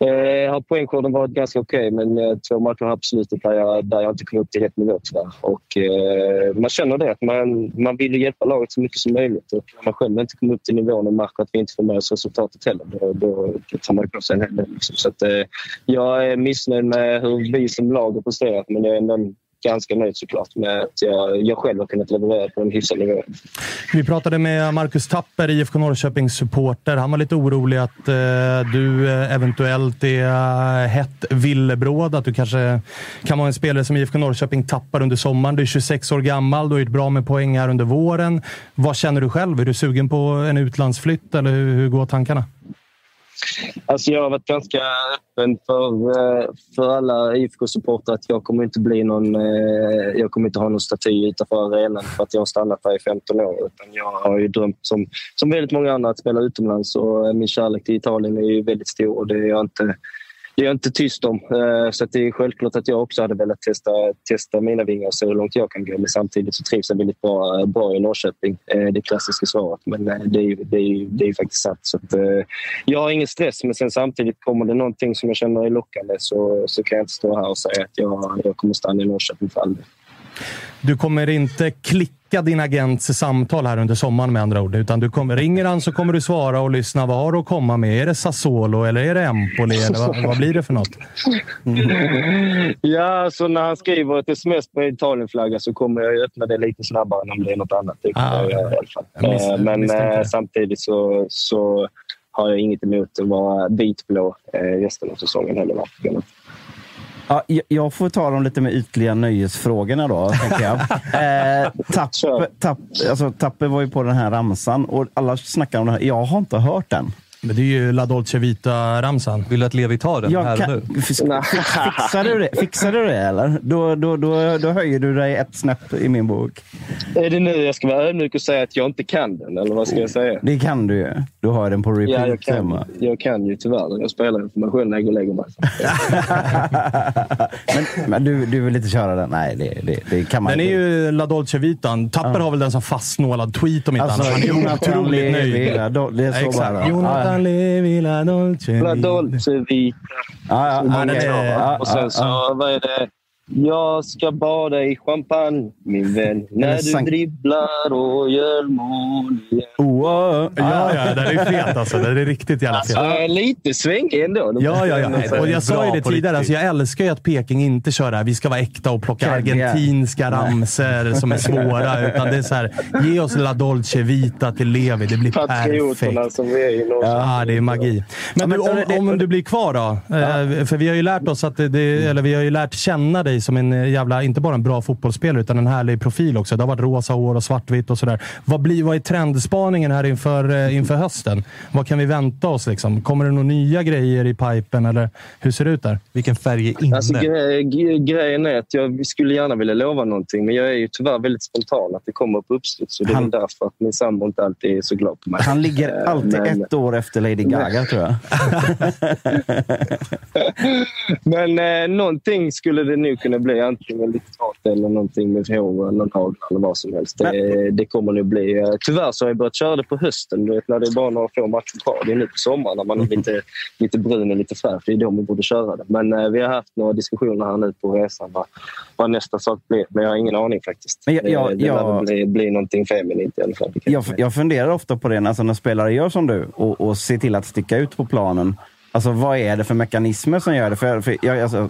Eh, har poängskörden varit ganska okej, okay, men eh, två matcher på slutet där jag, där jag inte kom upp till rätt nivå tyvärr. Och, eh, man känner det, att man, man vill hjälpa laget så mycket som möjligt. Och när man själv inte kommer upp till nivån och märker att vi inte får med oss resultatet heller, då, då tar man på sig en hel del. Liksom. Så att, eh, jag är missnöjd med hur vi som lag har presterat, men jag är ändå ganska nöjd såklart med att jag, jag själv har kunnat leverera på en hyfsad nivå.
Vi pratade med Marcus Tapper, IFK Norrköpings supporter. Han var lite orolig att eh, du eh, eventuellt är eh, hett villebråd. Att du kanske kan vara en spelare som IFK Norrköping tappar under sommaren. Du är 26 år gammal, du har gjort bra med poäng här under våren. Vad känner du själv? Är du sugen på en utlandsflytt eller hur, hur går tankarna?
Alltså jag har varit ganska öppen för, eh, för alla IFK-supportrar att jag kommer inte bli någon... Eh, jag kommer inte ha någon staty utanför arenan för att jag har stannat här i 15 år. Utan jag har ju drömt som, som väldigt många andra att spela utomlands och eh, min kärlek till Italien är ju väldigt stor och det är jag inte det är jag inte tyst om. Eh, så det är självklart att jag också hade velat testa, testa mina vingar och se hur långt jag kan gå. Men samtidigt så trivs jag väldigt bra, eh, bra i Norrköping. Eh, det klassiska svaret. Men det är ju, det är det är faktiskt sant. Så att, jag har ingen stress, men sen samtidigt kommer det någonting som jag känner är lockande så, så kan jag inte stå här och säga att jag, jag kommer stanna i Norrköping för all del.
Du kommer inte klicka din agents samtal här under sommaren med andra ord. Utan du kommer, ringer han så kommer du svara och lyssna. Vad har du att komma med? Är det Sassuolo eller är det Empoli? Eller vad, vad blir det för något?
Ja, så när han skriver ett sms på Italienflagga så kommer jag öppna det lite snabbare än om det är något annat.
Ah,
jag i alla fall.
Jag miss-
Eh, Men
misstänkte
eh, samtidigt så, så har jag inget emot att vara vitblå eh, resten av säsongen heller. Varför kan jag inte?
Ja, jag- får ta de lite mer ytliga nöjesfrågorna då, tänker jag. Eh, tapp, tapp, alltså, Tapper var ju på den här ramsan och alla snackar om det här. Jag har inte hört den.
Men det är ju La Dolce Vita-ramsan.
Vill du att Levi tar den
Jag
här
kan,
och nu?
fix- fix- fixar, du det? fixar du det eller? Då, då, då, då höjer du dig ett snäpp i min bok.
Är det nu jag ska vara ödmjuk och säga att jag inte kan den, eller vad ska jag säga?
Det kan du ju. Du har den på repeat
Ja, jag kan,
hemma.
jag kan ju tyvärr den. Jag spelar den för mig själv när jag går och lägger mig.
men men du, du vill inte köra den? Nej, det, det, det kan man
Den är
inte.
ju La Dolce Vitan. Tapper har väl den som fastnålad tweet om inte
Alltså,
annat. Han är otroligt nöjd.
ja, det är så
Exakt.
bara.
Jonathan
Ja.
Levi, La Dolce
La Dolce Vita.
Ja, ja,
Ja, den
okej.
är-
Ja,
Och sen
ja,
så,
ja.
vad är det? Jag ska bada i champagne, min vän, när du dribblar och gör mål igen.
Oh, oh,
Ja, ja, den är fet alltså. Den är riktigt jävla fet.
Alltså, lite svängig ändå.
Ja, ja, ja. Och jag sa ju det tidigare, alltså jag älskar ju att Peking inte kör det här. Vi ska vara äkta och plocka argentinska ramser som är svåra. Utan det är så här, ge oss La Dolce Vita till Levi. Det blir perfekt.
som vi är i.
Ja, det är magi. Men, du, om, om du blir kvar då? Eh, För vi har ju lärt oss att det, eller vi har ju lärt känna dig som en eh, jävla, inte bara en bra fotbollsspelare, utan en härlig profil också. Det har varit rosa hår och svartvitt och sådär. Vad, blir, vad är trendspaningen här inför, eh, inför hösten? Vad kan vi vänta oss? Liksom? Kommer det några nya grejer i pipen eller hur ser det ut där?
Vilken färg är inne?
Alltså, gre gre grejen är att jag skulle gärna vilja lova någonting, men jag är ju tyvärr väldigt spontan. Att det kommer upp uppstuds. Så det är
Han-
därför att min sambo inte alltid är så glad på mig.
Han ligger
Eh,
alltid
men-
ett år efter Lady Gaga, tror jag.
Men eh, någonting skulle det nu kunna bli. Antingen lite trat eller någonting med hår eller hagel eller vad som helst. Det, det kommer nog bli. Eh, tyvärr så har jag börjat köra det på hösten. Du vet, när det är bara några få matcher kvar. Det är nu på sommaren när man är lite, lite brun och lite fräsch. Det är då man borde köra det. Men eh, vi har haft några diskussioner här nu på resan vad, vad nästa sak blir. Men jag har ingen aning faktiskt.
Men jag- jag-
det det
jag-
lär väl bli, bli någonting feminint i alla fall.
Jag, jag funderar ofta på det alltså när spelare gör som du och, och ser till att sticka ut på planen. Alltså vad är det för mekanismer som gör det? För, för, jag, alltså,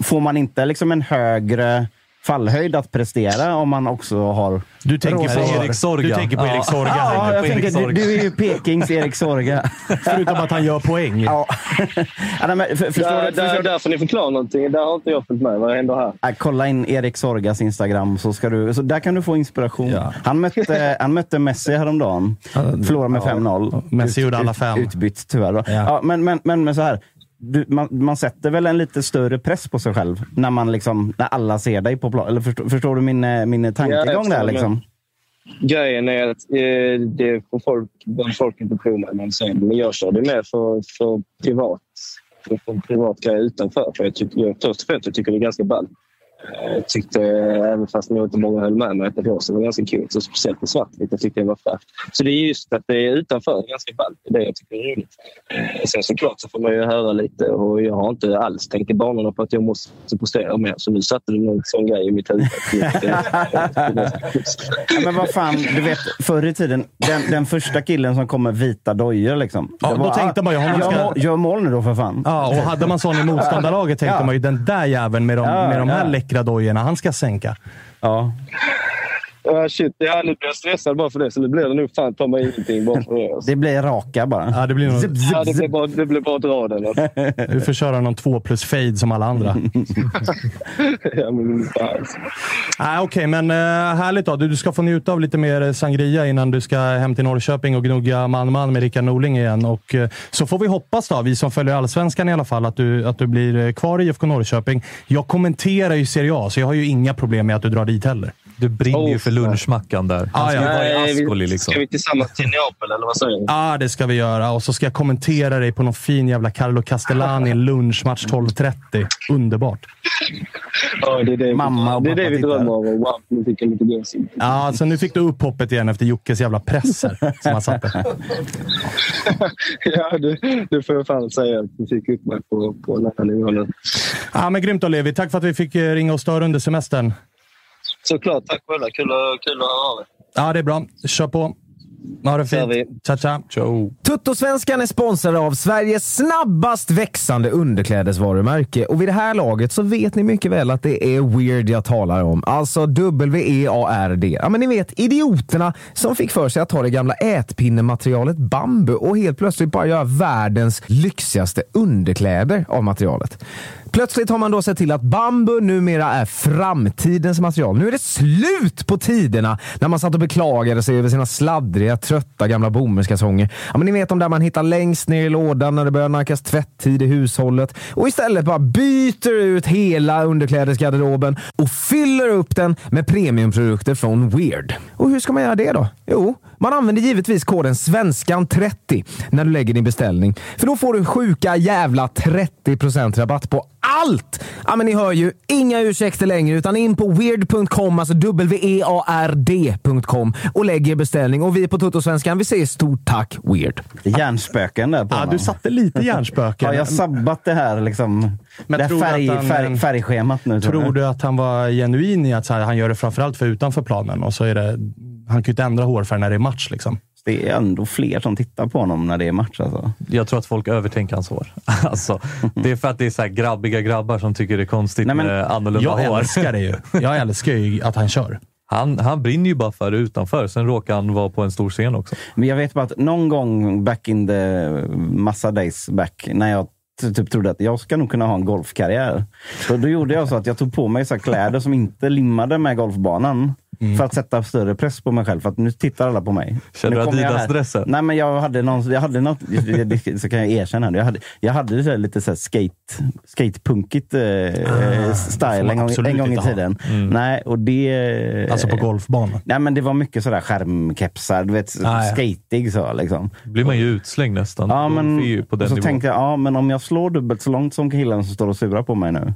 får man inte liksom en högre fallhöjd att prestera om man också har...
Du tänker på?
Erik Sorga.
Du tänker på
Ja.
Erik Sorga.
Ja, jag
på Erik
tänker, du,
Sorga.
du är ju Pekings Erik Sorga.
Förutom att han gör poäng.
ja. ja, nej, men, för, förstår,
Där,
du- förstår,
där,
du?
där får ni förklara någonting. Där har inte jag följt med. Vad händer här?
Ja, kolla in Erik Sorgas Instagram, så, ska du, så där kan du få inspiration.
Ja.
Han, mötte, han mötte Messi häromdagen. Förlorade med 5-0.
Messi gjorde alla fem.
Utbytt tyvärr. Då.
Ja.
Ja. men, men, men, men så här. Du, man, man sätter väl en lite större press på sig själv när, man liksom, när alla ser dig på plan. Eller förstår, förstår du min, eh, min tankegång
förstår
där? Liksom?
Grejen är att eh, det får folk, folk inte tro mig de säger. Men jag kör det mer för, för privat. För, för privat grej utanför. För jag tycker, jag, först och främst jag tycker det är ganska ball. Eh, Jag tyckte, även fast nog inte många höll med mig, att det var ganska kul. Så speciellt i svartvitt. Jag tyckte det var fräscht. Så det är just att det är utanför ganska ballt. Det är det jag tycker är roligt. Eh, Sen såklart så får man ju höra lite och jag har inte alls tänkt i banorna på att jag måste prestera mer. Så nu satte du någon sån grej i mitt huvud.
Ja, men vad fan, du vet, förr i tiden, den, den första killen som kom med vita dojor. Liksom,
Ja, då tänkte man ju, honom
gör,
ska-
gör mål nu då för fan.
Ja, och hade man sån i motståndarlaget tänkte
Ja.
man ju den där jäveln med de,
Ja,
med de här
ja
säkra dojorna, han ska sänka.
Ja.
Ja, shit. Ja, nu blir jag stressad bara för det. Så nu blir det nog fan ta mig ingenting bara för det. Alltså.
Det blir raka bara.
Ja, det blir nog,
Zip, zip,
Ja, det
zip.
blir bara, det blir bara att dra den. Alltså.
du får köra någon två plus fade som alla andra.
Ja, men.
Nej, Okej, men eh, härligt då. Du, du ska få njuta av lite mer sangria innan du ska hem till Norrköping och gnugga man-man med Rickard Norling igen. Och, eh, så får vi hoppas, då, vi som följer Allsvenskan i alla fall, att du, att du blir eh, kvar i IFK Norrköping. Jag kommenterar ju Serie A, så jag har ju inga problem med att du drar dit heller.
Du brinner ju
Oh,
för lunchmackan där. Han
Ah,
ska ju
ja.
vara i Ascoli liksom.
Ska vi tillsammans till Neapel, eller vad säger du?
Ja, det ska vi göra. Och så ska jag kommentera dig på någon fin jävla Carlo Castellani lunchmatch 12.30. Underbart.
Ja, det är det,
Mamma och
det, är det vi drömmer om. Wow, nu fick jag lite gåshud.
Ja, så nu fick du upp hoppet igen efter Jockes jävla presser som han satte.
ja, du, du får jag fan säga att du fick upp mig på, på den här nivån.
Ja, men grymt då, Levi. Tack för att vi fick eh, ringa och störa under semestern.
Såklart. Tack själva. Kul, kul att höra av er.
Ja, det är bra. Kör på. Ha det fint. Tja, tja.
Joe.
Tuttosvenskan är sponsrad av Sveriges snabbast växande underklädesvarumärke och vid det här laget så vet ni mycket väl att det är Weird jag talar om. Alltså W-E-A-R-D. Ja, men ni vet idioterna som fick för sig att ta det gamla ätpinnematerialet bambu och helt plötsligt bara göra världens lyxigaste underkläder av materialet. Plötsligt har man då sett till att bambu numera är framtidens material. Nu är det slut på tiderna när man satt och beklagade sig över sina sladdriga, trötta gamla bomullskalsonger. Ja, men ni vet de där man hittar längst ner i lådan när det börjar nackas tvätttid i hushållet och istället bara byter ut hela underklädesgarderoben och fyller upp den med premiumprodukter från Weird. Och hur ska man göra det då? Jo, man använder givetvis koden SVENSKAN30 när du lägger din beställning. För då får du sjuka jävla 30% rabatt på allt! Ja, men ni hör ju, inga ursäkter längre utan in på weird.com, alltså W-E-A-R-D.com och lägg er beställning. Och vi på Tuttosvenskan, vi säger stort tack Weird.
Hjärnspöken där på
Ja,
honom.
du satte lite hjärnspöken.
Har jag sabbat det här, liksom,
Men
det här
tror du
färg,
att han,
färg, färgschemat nu?
Tror du att han var genuin i att så här, han gör det framförallt för utanför planen och så är det... Han kan ju inte ändra hårfärg när det är match. Liksom.
Det är ändå fler som tittar på honom när det är match. Alltså.
Jag tror att folk övertänker hans hår. Alltså, det är för att det är så här grabbiga grabbar som tycker det är konstigt
Nej, men
med annorlunda
Jag
hår.
älskar det ju. Jag älskar ju att han kör.
Han, han brinner ju bara för det utanför. Sen råkar han vara på en stor scen också.
Men jag vet bara att någon gång back in the massa days back, när jag typ trodde att jag ska nog kunna ha en golfkarriär. Så då gjorde jag så att jag tog på mig så här kläder som inte limmade med golfbanan. För att sätta större press på mig själv. För att nu tittar alla på mig.
Känner du Adidas-dressen?
Nej, men jag hade, någon, jag hade något, så kan jag erkänna. det. Jag hade, jag hade så lite så här skate, skatepunkigt eh,
Ah,
style
får man
en gång, en gång i tiden. Nej, och det...
Alltså på golfbanan.
Nej, men det var mycket sådär skärmkepsar, du vet,
Ah, ja.
skatig så liksom.
Blir man ju utslängd nästan.
Ja, men
på den
och så
nivån.
tänkte jag, ja, men om jag slår dubbelt så långt som killen som står och surar på mig nu.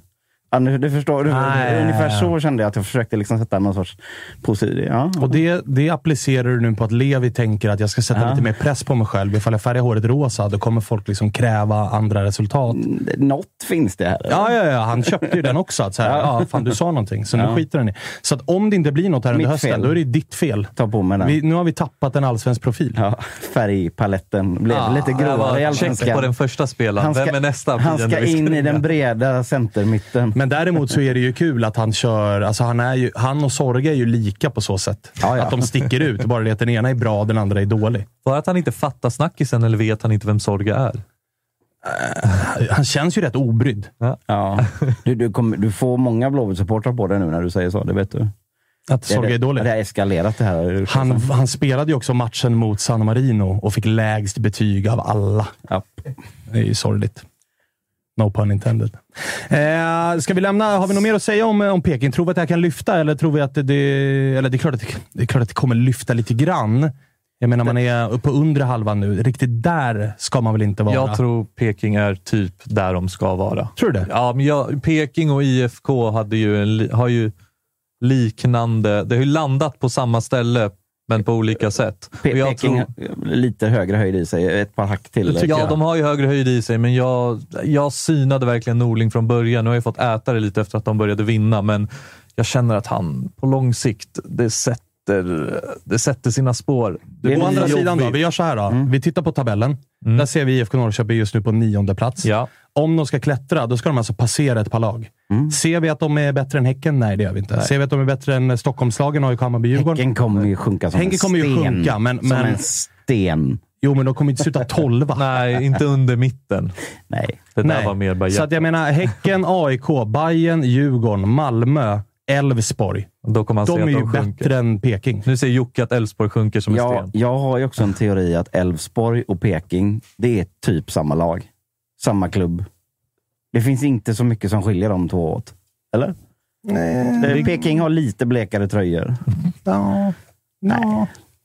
Ja, nu det förstår du.
Ja, ja,
Ungefär
ja.
så kände jag att jag försökte liksom sätta någon sorts positiv... Ja.
Och det, det applicerar du nu på att Levi tänker att jag ska sätta
Ja.
lite mer press på mig själv. Ifall jag färgar håret rosa, då kommer folk liksom kräva andra resultat.
Något finns det här.
Ja, ja, ja. Han köpte ju den också. Att så här, ja. fan, du sa någonting, så nu
Ja.
skiter den i. Så att om det inte blir något här under
Mitt
hösten,
fel.
då är det ditt fel.
Ta på mig den.
Vi, nu har vi tappat en allsvensk profil.
Ja, färgpaletten blev
Ja,
lite
det
grovare i
check på den första spelaren. Vem är nästa
han ska in i den breda centermitten.
Men däremot så är det ju kul att han kör... Alltså han, är ju, han och Sorge är ju lika på så sätt.
Ja, ja.
Att de sticker ut. Bara det att den ena är bra och den andra är dålig.
Bara att han inte fattar snackisen eller vet han inte vem Sorga är.
Han känns ju rätt obrydd.
Ja. Du, du, kommer, du får många Blåvitt-supportrar på dig nu när du säger så, det vet du.
Att Sorge är dålig.
Det har eskalerat det här.
Han, han spelade ju också matchen mot San Marino och fick lägst betyg av alla.
Ja.
Det är ju sorgligt. No pun intended. Eh, ska vi lämna? Har vi något mer att säga om, om Peking? Tror vi att det här kan lyfta eller tror vi att det... eller det är, klart att det, det är klart att det kommer lyfta lite grann. Jag menar, man är uppe på undre halvan nu. Riktigt där ska man väl inte vara?
Jag tror Peking är typ där de ska vara.
Tror du det?
Ja, men jag, Peking och IFK hade ju en, har ju liknande... Det har ju landat på samma ställe, men på olika sätt.
Pe-
jag
Peking
tror-
lite högre höjd i sig. Ett par hack till. tycker
Ja,
jag.
de har ju högre höjd i sig, men jag, jag synade verkligen Norling från början. Nu har jag fått äta det lite efter att de började vinna, men jag känner att han på lång sikt, det sätter, det sätter sina spår. Det
Å andra sidan då, vi gör så här då. Vi tittar på tabellen. Där ser vi IFK Norrköping just nu på nionde plats.
Ja.
Om de ska klättra, då ska de alltså passera ett par lag. Ser vi att de är bättre än Häcken? Nej, det gör vi inte. Ser vi att de är bättre än Stockholmslagen, AIK, Hammarby, Djurgården?
Häcken kommer ju sjunka som
Häcken
en
kommer ju
sten.
sjunka, men-
Som
men-
en sten.
Jo, men de kommer inte sluta tolva.
Nej, inte under mitten.
Nej.
Det där
Nej.
var mer bara
Så att jag menar, Häcken, AIK, Bayern, Djurgården, Malmö, Elfsborg.
Då kommer han
De
se
är
att
ju
de sjunker.
bättre än Peking.
Nu säger Jocke att Elfsborg sjunker som en
Jag,
sten.
jag har ju också en teori att Elfsborg och Peking, det är typ samma lag. Samma klubb. Det finns inte så mycket som skiljer de två åt. Eller? Eh, Peking har lite blekare tröjor.
Ja.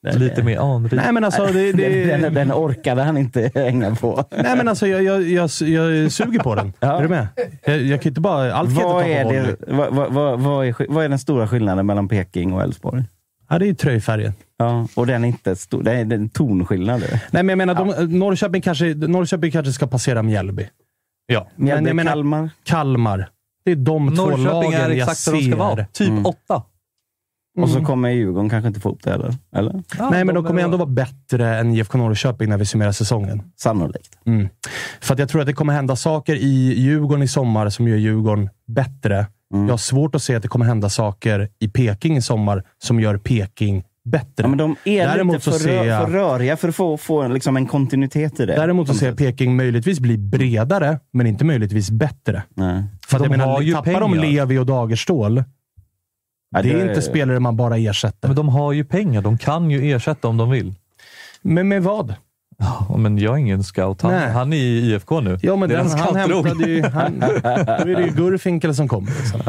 Ja.
Lite mer anrik.
Nej, men alltså, det, det,
Den, den orkade han inte hänga på.
nej, men alltså jag, jag, jag, jag suger på den.
Ja.
Är du med? Jag, jag kan inte bara... Allt kan
Vad
jag
är,
inte på
det, vad, vad, vad, vad, är, vad är den stora skillnaden mellan Peking och Elfsborg?
Ja, det är tröjfärgen.
Ja, och den är inte stor. Det är är en tonskillnad.
Nej, men jag menar, de, Norrköping, kanske, Norrköping kanske ska passera Mjällby.
Ja.
Men
Mjällby,
jag menar,
Kalmar.
Kalmar. Det är de två
Norrköping
lagen
är
jag
exakt där de ska vara.
ser.
Typ
Mm.
åtta.
Och så kommer Djurgården kanske inte få upp det heller. Eller?
Nej, men de kommer ändå vara bättre än IFK Norrköping när vi summerar säsongen.
Sannolikt.
Mm. För att jag tror att det kommer hända saker i Djurgården i sommar som gör Djurgården bättre.
Mm.
Jag har svårt att se att det kommer hända saker i Peking i sommar som gör Peking bättre.
Ja, men de är
Däremot
lite för,
ser
rö-
jag-
för röriga för att få, få en, liksom en kontinuitet i det.
Däremot så ser jag. Peking möjligtvis bli bredare, men inte möjligtvis bättre.
Nej.
För att
De
jag menar,
har ju
tappar de
pengar.
Levi och Dagerstål,
Ja,
det är inte spelare man bara ersätter.
Men de har ju pengar. De kan ju ersätta om de vill.
Men med vad?
Ja, men jag är ingen scout. Han,
Nej.
han är i IFK nu.
Ja, men den,
en
han hämtade ju... Han, då är det ju Gurfinkel som kommer. Liksom.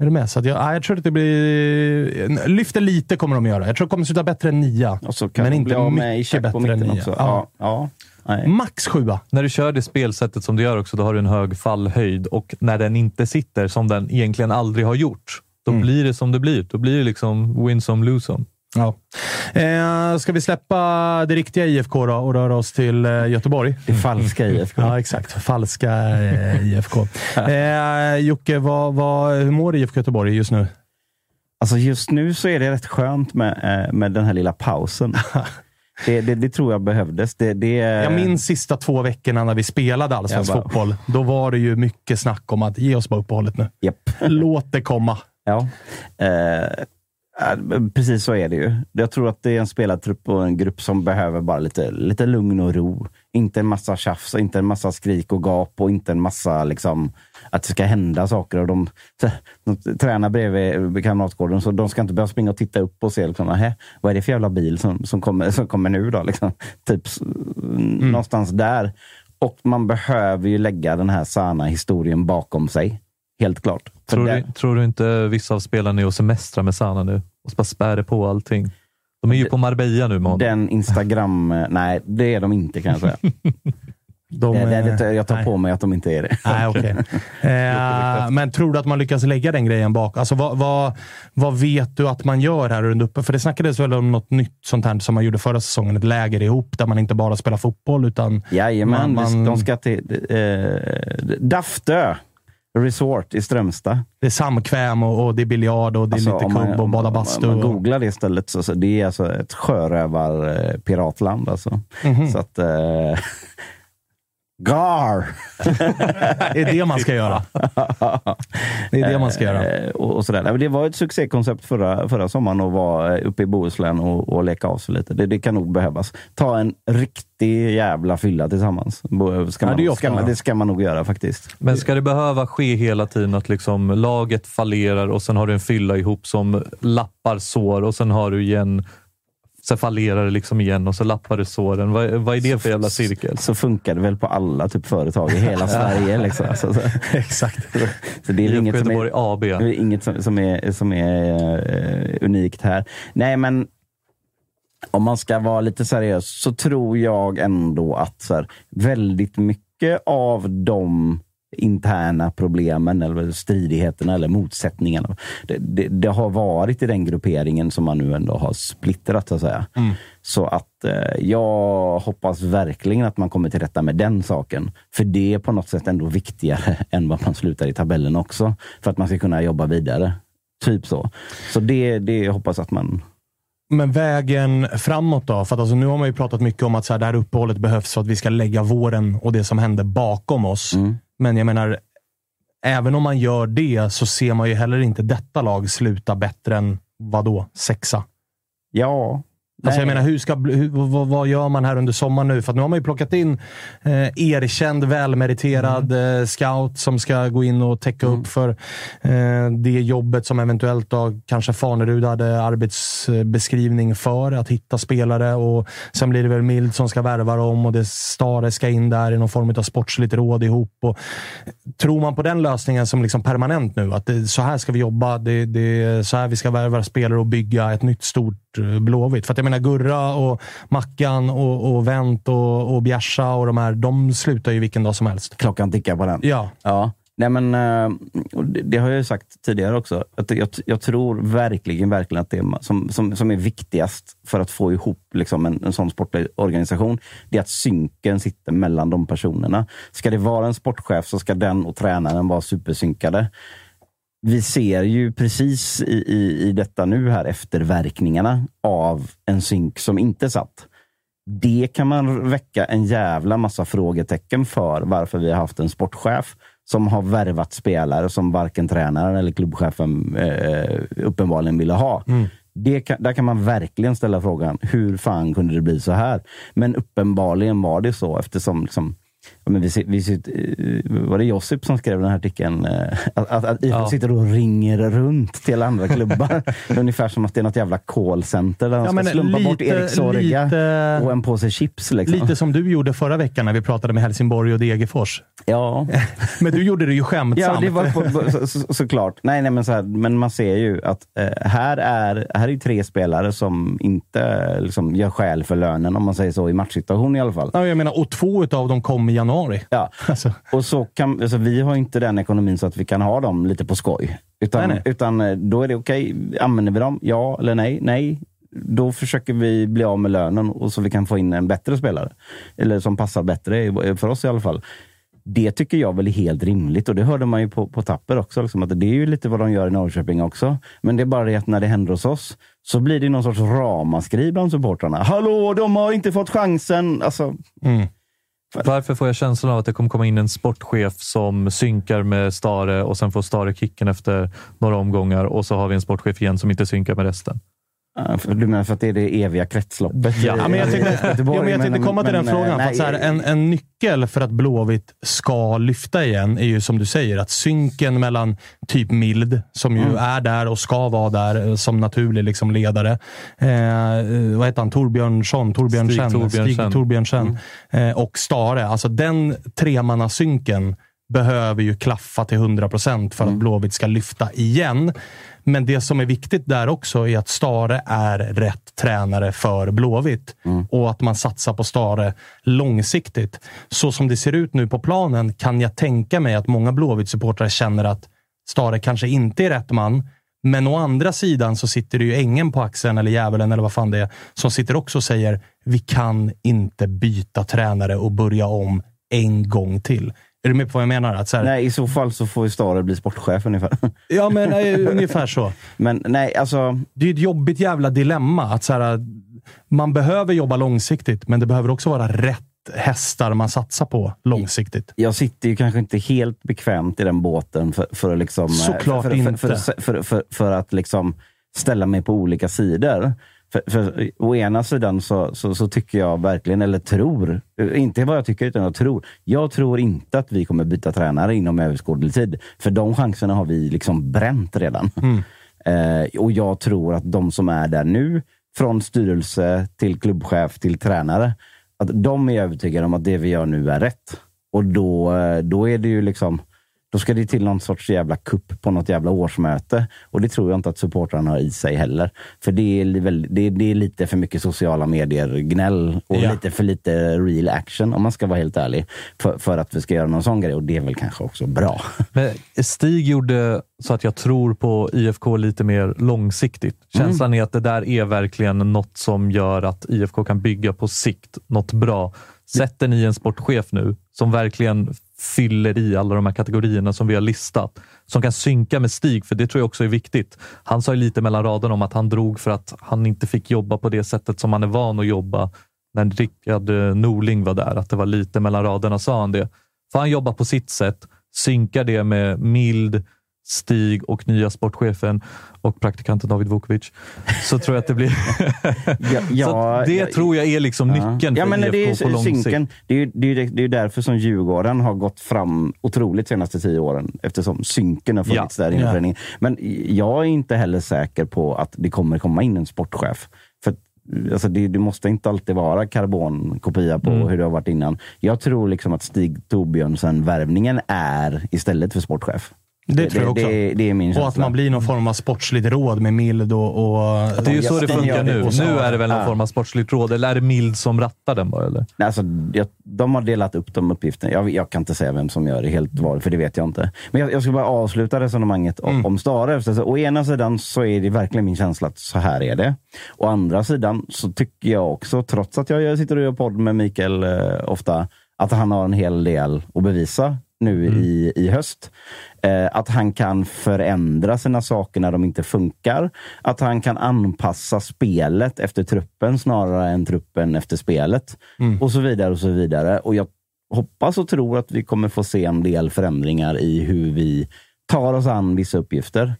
Är du med? Så att jag, ja, jag tror att det blir... Lyfter lite kommer de göra. Jag tror det kommer sluta bättre än nia.
Och så kan
Men
de
inte
bli av med
mycket bättre än nia.
också.
Ja.
Ja. Ja. Nej.
Max sjua.
När du kör det spelsättet som du gör också, då har du en hög fallhöjd och när den inte sitter, som den egentligen aldrig har gjort, då
Mm.
blir det som det blir. Då blir det liksom win some, lose some.
Ja. Eh, ska vi släppa det riktiga IFK då och röra oss till eh, Göteborg?
Det falska IFK.
Ja, exakt. Falska eh, IFK. Eh, Jocke, vad, vad, hur mår IFK Göteborg just nu?
Alltså just nu så är det rätt skönt med, eh, med den här lilla pausen. Det, det, det tror jag behövdes. Det, det,
Jag minns sista två veckorna när vi spelade allsvensk fotboll. Då var det ju mycket snack om att ge oss bara uppehållet nu.
Japp.
Låt det komma.
Ja. Eh, eh, precis så är det ju. Jag tror att det är en spelartrupp och en grupp som behöver bara lite, lite lugn och ro. Inte en massa tjafs, inte en massa skrik och gap och inte en massa liksom, att det ska hända saker. Och de, de tränar bredvid Kamratgården, så de ska inte behöva springa och titta upp och se liksom, "Nähä, vad är det för jävla bil som, som, kommer, som kommer nu. Då, liksom. Typ s- någonstans där. Och man behöver ju lägga den här Sana historien bakom sig. Helt klart.
Tror du, tror du inte vissa av spelarna är och semestrar med Sana nu? Och bara spär på allting. De är ju på Marbella nu med honom.
Den Instagram... eh, Nej, det är de inte kan jag säga.
De,
det, det, det, jag tar
nej.
på mig att de inte är det.
Nej, okej. eh, men tror du att man lyckas lägga den grejen bak? Alltså, vad, vad, vad vet du att man gör här under uppe? För det snackades väl om något nytt sånt här som man gjorde förra säsongen. Ett läger ihop där man inte bara spelar fotboll utan...
Jajamän,
Man- man-
de ska till eh, Daftö Resort i Strömstad.
Det är samkväm och, och det är biljard och det är
Alltså,
lite
om
kubb och bada
om
bastu.
Man, man googlar det stället, så, så det är alltså ett sjörövar-piratland. Alltså.
Mhm.
Så att... Eh, gar!
Det är det man ska göra. Det är det man ska göra.
Eh, och, och sådär. Det var ett succékoncept förra, förra sommaren att vara eh, uppe i Bohuslän och, och leka av sig lite. Det, det kan nog behövas. Ta en riktig jävla fylla tillsammans. Bo- Ska
Ja,
man,
det
nog-
ofta
ska man, det ska man nog göra faktiskt.
Men ska det behöva ske hela tiden att liksom laget fallerar och sen har du en fylla ihop som lappar sår och sen har du igen Sen fallerar det liksom igen och så lappar det såren. Vad, vad är det för jävla cirkel?
Så funkar det väl på alla typ företag i hela Sverige. Liksom. Alltså, så,
Exakt.
så det är inget som är,
AB.
inget som, som är, som är eh, unikt här. Nej, men om man ska vara lite seriös så tror jag ändå att så här, väldigt mycket av de interna problemen eller stridigheterna eller motsättningarna. Det, det, det har varit i den grupperingen som man nu ändå har splittrat så att säga. Så att eh, jag hoppas verkligen att man kommer till rätta med den saken. För det är på något sätt ändå viktigare än vad man slutar i tabellen också. För att man ska kunna jobba vidare. Typ så. Så det, det hoppas att man
Men vägen framåt då? För att alltså, nu har man ju pratat mycket om att så här, det här uppehållet behövs för att vi ska lägga våren och det som hände bakom oss.
Mm.
Men jag menar, även om man gör det så ser man ju heller inte detta lag sluta bättre än, vadå, sexa?
Ja,
Alltså jag menar, hur ska, hur, vad, vad gör man här under sommaren nu? För nu har man ju plockat in eh, erkänd, välmeriterad
Mm.
eh, scout som ska gå in och täcka upp för eh, det jobbet som eventuellt då kanske Fanerud hade arbetsbeskrivning för. Att hitta spelare och sen blir det väl Mild som ska värva dem och det Stare ska in där i någon form av sportsligt råd ihop. Och, tror man på den lösningen som liksom permanent nu? Att det, så här ska vi jobba. Det, det så här vi ska värva spelare och bygga ett nytt stort eh, Blåvitt. För att jag menar Gurra och Mackan och, och Wendt och, och Bjärsa och de här, de slutar ju vilken dag som helst.
Klockan tickar på den.
Ja.
Ja. Nej, men, eh, det, det har jag ju sagt tidigare också. Att jag, jag tror verkligen, verkligen att det som, som, som är viktigast för att få ihop liksom en, en sån sportlig organisation, det är att synken sitter mellan de personerna. Ska det vara en sportchef så ska den och tränaren vara supersynkade. Vi ser ju precis i, i, i detta nu här efterverkningarna av en synk som inte satt. Det kan man väcka en jävla massa frågetecken för varför vi har haft en sportchef som har värvat spelare som varken tränaren eller klubbchefen eh, uppenbarligen ville ha. Det kan, där kan man verkligen ställa frågan, hur fan kunde det bli så här? Men uppenbarligen var det så eftersom liksom, ja, men vi, vi, eh, var det Josip som skrev den här artikeln? eh, Att, att, att IFK
Ja.
sitter och ringer runt till andra klubbar. Ungefär som att det är något jävla callcenter där de
Ja,
ska slumpa bort
lite-
Erik Sorga
lite-
och en påse chips. Liksom.
Lite som du gjorde förra veckan när vi pratade med Helsingborg och Degerfors.
Ja.
Men du gjorde det ju skämtsamt.
Ja, det var på, så, så, såklart. Nej, nej, men, så här, men man ser ju att eh, här, är, här är tre spelare som inte liksom, gör skäl för lönen, om man säger så, i matchsituation i alla fall.
Ja, jag menar, och två av dem kom i januari.
Ja.
Alltså.
Och så kan, alltså, vi har inte den ekonomin så att vi kan ha dem lite på skoj. Utan,
Nej, nej.
utan eh, då är det okej. Använder vi dem? Ja eller nej? Nej. Då försöker vi bli av med lönen och så vi kan få in en bättre spelare. Eller som passar bättre, i- för oss i alla fall. Det tycker jag väl är helt rimligt och det hörde man ju på, på Tapper också. Liksom, att det är ju lite vad de gör i Norrköping också. Men det är bara det att när det händer hos oss så blir det någon sorts ramaskri bland supportrarna. Hallå, de har inte fått chansen! Alltså,
Mm.
Varför får jag känslan av att det kommer komma in en sportchef som synkar med Stare och sen får Stare kicken efter några omgångar och så har vi en sportchef igen som inte synkar med resten?
För- Du menar för att det är det eviga kretsloppet?
Ja,
Ja, men jag tänkte, ja, men jag tänkte komma till den
men,
frågan.
eh,
För att så här, en, en nyckel för att Blåvitt ska lyfta igen är ju som du säger, att synken mellan typ Mild, som ju är där och ska vara där eh, som naturlig liksom ledare. Eh, vad heter han? Torbjörnsson? Torbjörnsen?
Stig Torbjörnsen.
Stig Torbjörnsen. Eh, och Stare. Alltså den tremannasynken behöver ju klaffa till 100% för att Blåvitt ska lyfta igen. Men det som är viktigt där också är att Stare är rätt tränare för Blåvitt och att man satsar på Stare långsiktigt. Så som det ser ut nu på planen kan jag tänka mig att många Blåvitt-supportrar känner att Stare kanske inte är rätt man. Men å andra sidan så sitter det ju ängen på axeln, eller djävulen, eller vad fan det är, som sitter också och säger vi kan inte byta tränare och börja om en gång till. Är du med på vad jag menar? Att så här,
Nej, i så fall så får ju Stare bli sportchef ungefär.
Ja, men eh, ungefär så.
Men nej, alltså.
Det är ju ett jobbigt jävla dilemma. Att så här, man behöver jobba långsiktigt, men det behöver också vara rätt hästar man satsar på långsiktigt.
Jag sitter ju kanske inte helt bekvämt i den båten för, för att liksom...
Såklart
för, för,
inte.
För, för, för, för, för att liksom ställa mig på olika sidor. För, för, å ena sidan så, så, så tycker jag verkligen, eller tror, inte vad jag tycker utan jag tror. Jag tror inte att vi kommer byta tränare inom överskådlig tid. För de chanserna har vi liksom bränt redan. Eh, och jag tror att de som är där nu, från styrelse till klubbchef till tränare, att de är övertygade om att det vi gör nu är rätt. Och då, eh, då är det ju liksom då ska det till någon sorts jävla kupp på något jävla årsmöte. Och det tror jag inte att supportrarna har i sig heller. För det är, väl- det är, det är lite för mycket sociala medier-gnäll och
Ja.
lite för lite real action, om man ska vara helt ärlig. För, för att vi ska göra någon sån grej. Och det är väl kanske också bra.
Men Stig gjorde så att jag tror på IFK lite mer långsiktigt. Känslan är att det där är verkligen något som gör att IFK kan bygga på sikt något bra. Sätter ni en sportchef nu som verkligen fyller i alla de här kategorierna som vi har listat, som kan synka med Stig, för det tror jag också är viktigt. Han sa ju lite mellan raderna om att han drog för att han inte fick jobba på det sättet som han är van att jobba när Rickard eh, Norling var där. Att det var lite mellan raderna sa han det. För han jobbar på sitt sätt, synkar det med mild, Stig och nya sportchefen och praktikanten David Vukovic så tror jag att det blir...
Ja, ja,
så det
ja,
tror jag är liksom nyckeln
ja,
för
men det är
IFK på lång
synken.
sikt.
Det är ju det är, det är därför som Djurgården har gått fram otroligt de senaste tio åren. Eftersom synken har funnits där inom
Ja.
föreningen. Men jag är inte heller säker på att det kommer komma in en sportchef. För alltså det, det måste inte alltid vara karbonkopia på
Mm.
hur det har varit innan. Jag tror liksom att Stig Torbjörnsen-värvningen är istället för sportchef.
Det tror jag också.
Det, det är min
Och att man blir någon form av sportsligt råd med Mild och... och
Det är ju så det funkar nu. Nu är det väl någon
ja.
form av sportsligt råd, eller är det Mild som rattar den bara? Eller?
Nej, Alltså, jag, de har delat upp de uppgifterna. Jag, jag kan inte säga vem som gör det helt var, för det vet jag inte. Men jag, jag ska bara avsluta resonemanget om, om Stare. Alltså, å ena sidan så är det verkligen min känsla att så här är det. Å andra sidan så tycker jag också, trots att jag sitter och gör podd med Mikael eh, ofta, att han har en hel del att bevisa nu i, i höst. Eh, att han kan förändra sina saker när de inte funkar. Att han kan anpassa spelet efter truppen snarare än truppen efter spelet. Och så vidare och så vidare. Och jag hoppas och tror att vi kommer få se en del förändringar i hur vi tar oss an vissa uppgifter.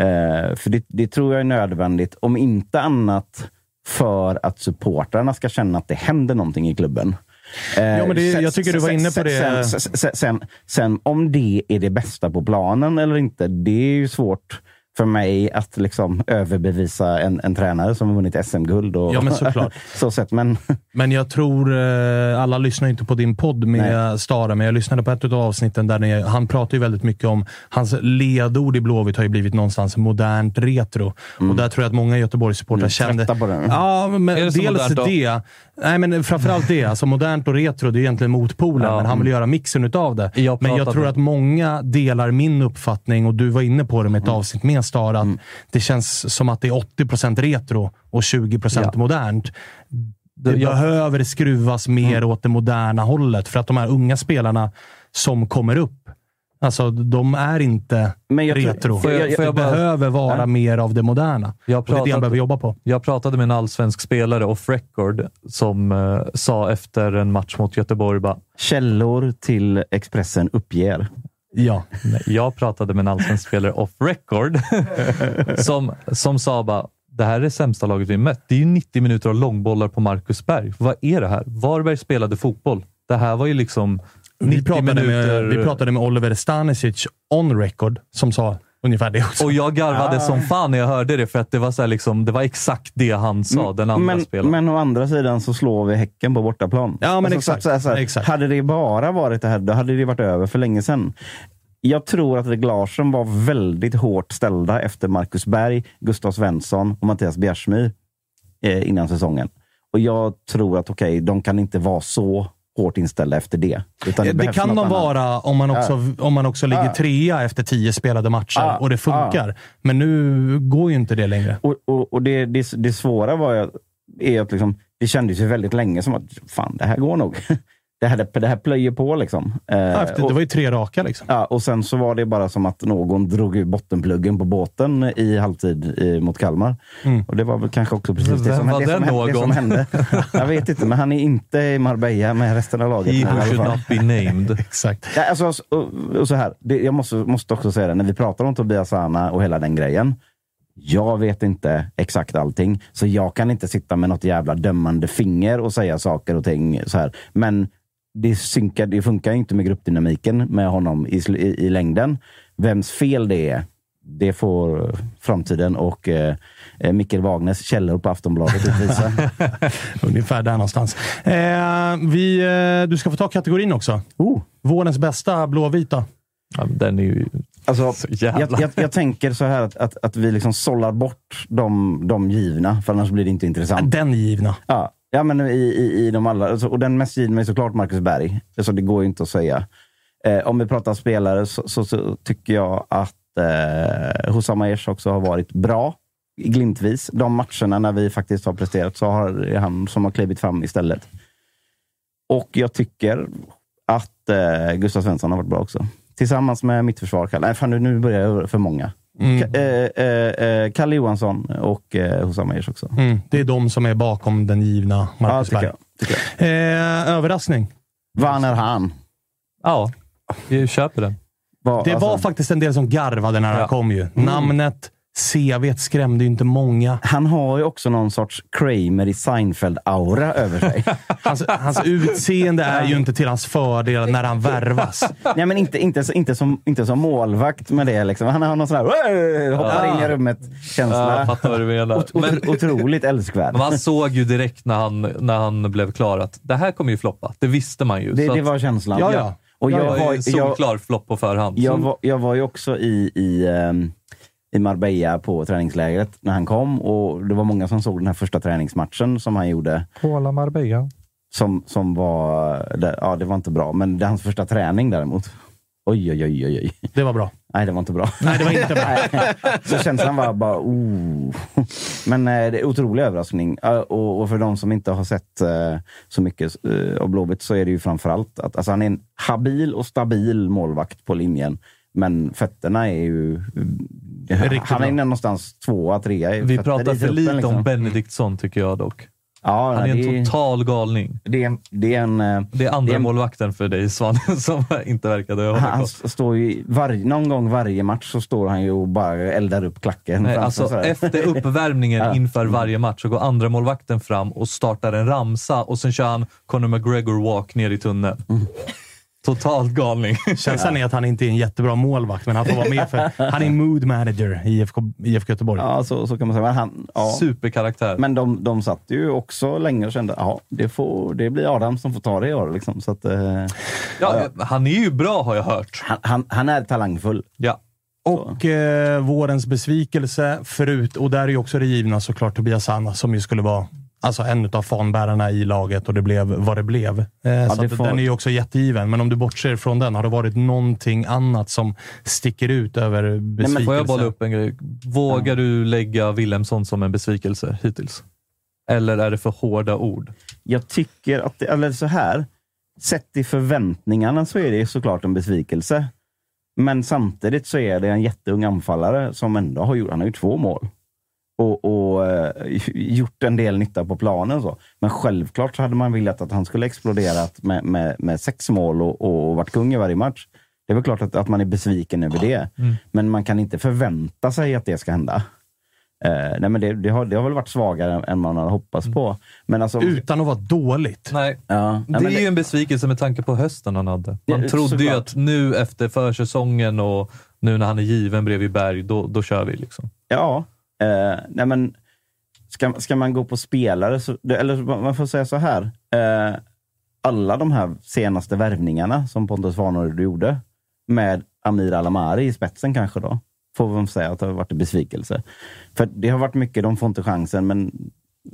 Eh, för det, det tror jag är nödvändigt, om inte annat för att supportrarna ska känna att det händer någonting i klubben. Eh,
Ja, men det-
sen-
jag tycker du var inne på det.
Sen, sen, sen, sen om det är det bästa på planen eller inte, det är ju svårt för mig att liksom överbevisa en, en tränare som har vunnit SM-guld. Och,
Ja, men såklart.
så sett, men
Men jag tror, eh, alla lyssnar inte på din podd med
Nej.
Stara, men jag lyssnade på ett av avsnitten där ni, han pratar ju väldigt mycket om, hans ledord i Blåvitt har ju blivit någonstans modernt retro. Och där tror jag att många Göteborgssupportrar kände...
Mm. trötta på det.
Ja, men
Är det
dels det. Nej, men framförallt det. Alltså modernt och retro, det är egentligen motpolen,
Ja.
men han vill göra mixen utav det.
Jag
men jag tror att många delar min uppfattning, och du var inne på det med ett
Mm.
avsnitt med Stara, att det känns som att det är 80% retro och 20
Ja.
modernt. Det
Det- jag-
behöver skruvas mer
Mm.
åt det moderna hållet. För att de här unga spelarna som kommer upp, alltså de är inte
Men jag tror-
retro.
Får jag-
det
får jag bara-
behöver vara
Ja.
mer av det moderna.
Jag
och det är det han
pratade-
behöver jobba på.
Jag pratade med en allsvensk spelare off record som eh, sa efter en match mot Göteborg bara,
källor till Expressen uppger.
Ja.
Jag pratade med en allsvensk spelare off record som, som sa bara det här är det sämsta laget vi mött. Det är ju 90 minuter av långbollar på Marcus Berg. Vad är det här? Varberg spelade fotboll. Det här var ju liksom 90
Vi pratade,
minuter.
med, vi pratade med Oliver Stanisic on record, som sa ungefär det också.
Och jag garvade som fan när jag hörde det, för att det var, så här liksom, det var exakt det han sa, den andra
men,
spelaren.
men å andra sidan så slår vi Häcken på bortaplan.
Ja, men
så-
exakt.
så- så här,
Exakt.
Hade det bara varit det här, då hade det varit över för länge sedan. Jag tror att reglagen var väldigt hårt ställda efter Marcus Berg, Gustav Svensson och Mattias Bjärsmyr eh, innan säsongen. Och jag tror att okej, de kan inte vara så hårt inställda efter det. Utan
Det,
behövs
kan
något
de vara om man också, om man också ligger
Ja.
trea efter tio spelade matcher
Ja.
och det funkar. Men nu går ju inte det längre.
Och, och, och det, det, det svåra var ju, är att liksom, det kändes ju väldigt länge som att fan, det här går nog. Det här, det här plöjer på liksom. Eh,
Ja, efter,
och,
det var ju tre raka liksom.
ja, och sen så var det bara som att någon drog ur bottenpluggen på båten i halvtid i, mot Kalmar.
Mm.
Och det var väl kanske också precis det som,
var
det, som, hände, det som
någon?
hände. Jag vet inte, men han är inte i Marbella med resten av laget.
He
i alla
who should
fall.
not be named.
Exakt.
Ja, alltså, och, och så här, det, jag måste, måste också säga det, när vi pratar om Tobias Sana och hela den grejen. Jag vet inte exakt allting, så jag kan inte sitta med något jävla dömande finger och säga saker och ting. så här. Men det, synkar, det funkar inte med gruppdynamiken med honom i, i, i längden. Vems fel det är, det får framtiden och eh, eh, Mikkel Wagners källor på Aftonbladet utvisa.
Ungefär där någonstans. Eh, vi, eh, du ska få ta kategorin också.
oh.
Vårens bästa blåvita.
Ja, den är ju
Alltså,
så
jag,
jävla...
jag, jag tänker så här att, att, att vi liksom sållar bort de, de givna, för annars blir det inte intressant.
Den givna.
Ja, ja men i, i, i de alla. Alltså, och den mest givna är såklart Marcus Berg. Alltså, det går ju inte att säga. Eh, om vi pratar spelare så, så, så tycker jag att eh, Hussam Aiesh också har varit bra. Glimtvis. De matcherna när vi faktiskt har presterat så har det han som har klivit fram istället. Och jag tycker att eh, Gustav Svensson har varit bra också. Tillsammans med mittförsvar. Nej, fan, nu, nu börjar jag för många.
Mm.
Eh, eh, eh, Kalle Johansson och eh, Hussam Aiesh också.
Mm. Det är de som är bakom den givna
Ja,
Marcus
tycker
Berg.
jag. Tycker jag.
Eh, överraskning.
Van är han?
Ja, vi köper den.
Vad-
Det var
alltså-
faktiskt en del som garvade när han
Ja.
kom ju. Namnet, CV skrämde ju inte många.
Han har ju också någon sorts Kramer i Seinfeld-aura över sig.
Hans, hans utseende är ju inte till hans fördel när han värvas.
Nej, men inte, inte, inte, som, inte som målvakt med det. Liksom. Han har någon sån här hoppar in i
Ja,
rummet-känsla.
jag fattar vad du menar.
Ot-
Men,
ot- otroligt älskvärd.
men man såg ju direkt när han, när han blev klar att det här kommer ju floppa. Det visste man ju.
Det,
Så
det
att
var känslan.
Ja, ja.
Och
det
jag,
var ju
jag,
solklar flopp på förhand.
jag, var, jag var ju också i, i, ehm, i Marbella på träningslägret när han kom och det var många som såg den här första träningsmatchen som han gjorde.
Kola Marbella.
Som, som var, ja det var inte bra, men det är hans första träning däremot. Oj, oj, oj, oj, oj.
Det var bra.
Nej, det var inte bra.
Nej, det var inte bra.
Så känslan var bara, oh. Men eh, det är otrolig överraskning. Och, och för de som inte har sett eh, så mycket eh, av Blåvitt så är det ju framförallt att alltså, han är en habil och stabil målvakt på linjen. Men fötterna är ju...
Riktigt
han är
bra.
någonstans tvåa, trea
Vi pratar för lite
liksom.
om Benediktsson tycker jag dock.
Ja,
Han är en total galning.
det, är det är en... eh,
Det är andra
Det är-
målvakten för dig Svan, som inte verkade ha
Han, står ju, varje, någon gång varje match så står han ju och bara eldar upp klacken.
Nej, alltså, efter uppvärmningen
Ja.
inför varje match så går andra målvakten fram och startar en ramsa och sen kör han Conor McGregor walk ner i tunneln.
Mm.
Totalt galning.
Känslan är att han inte är en jättebra målvakt, men han får vara med för han är mood manager i IFK, IFK Göteborg.
Ja, så, så kan man säga. Men, han, ja.
Superkaraktär.
Men de, de satt ju också länge och kände ja, det, får, det blir Adam som får ta det i år. Liksom. Så att, eh,
ja, Han är ju bra har jag hört.
han, han, han är talangfull.
Ja.
Och eh, vårens besvikelse, förut, och där är ju också det givna såklart Tobias Sanna som ju skulle vara alltså, en av fanbärarna i laget och det blev vad det blev. Eh, så
det får-
Den är ju också jättegiven, men om du bortser från den, har det varit någonting annat som sticker ut över besvikelse?
Får jag bolla upp en grej? Vågar du lägga Willemsson som en besvikelse hittills? Eller är det för hårda ord?
Jag tycker att, det, eller så här, sett i förväntningarna så är det såklart en besvikelse. Men samtidigt så är det en jätteung anfallare som ändå har gjort, han har gjort två mål. Och, och eh, gjort en del nytta på planen. Så. Men självklart så hade man velat att han skulle exploderat med, med, med sex mål och, och varit kung i varje match. Det är väl klart att, att man är besviken över det. Men man kan inte förvänta sig att det ska hända. Eh, nej men det, det, har, det har väl varit svagare än man hade hoppats på. Men alltså,
Utan att vara dåligt.
Nej.
ja,
Det
nej, men
är ju en besvikelse med tanke på hösten han hade. Man
Ja,
trodde ju
såklart.
att nu efter försäsongen och nu när han är given bredvid Berg, då, då kör vi. liksom.
Ja, eh, nej men ska, ska man gå på spelare, så, eller man får säga så här. Eh, alla de här senaste värvningarna som Pontus Warnerud gjorde med Amir Alamari i spetsen kanske då, får man säga att det har varit en besvikelse. För det har varit mycket, de får inte chansen, men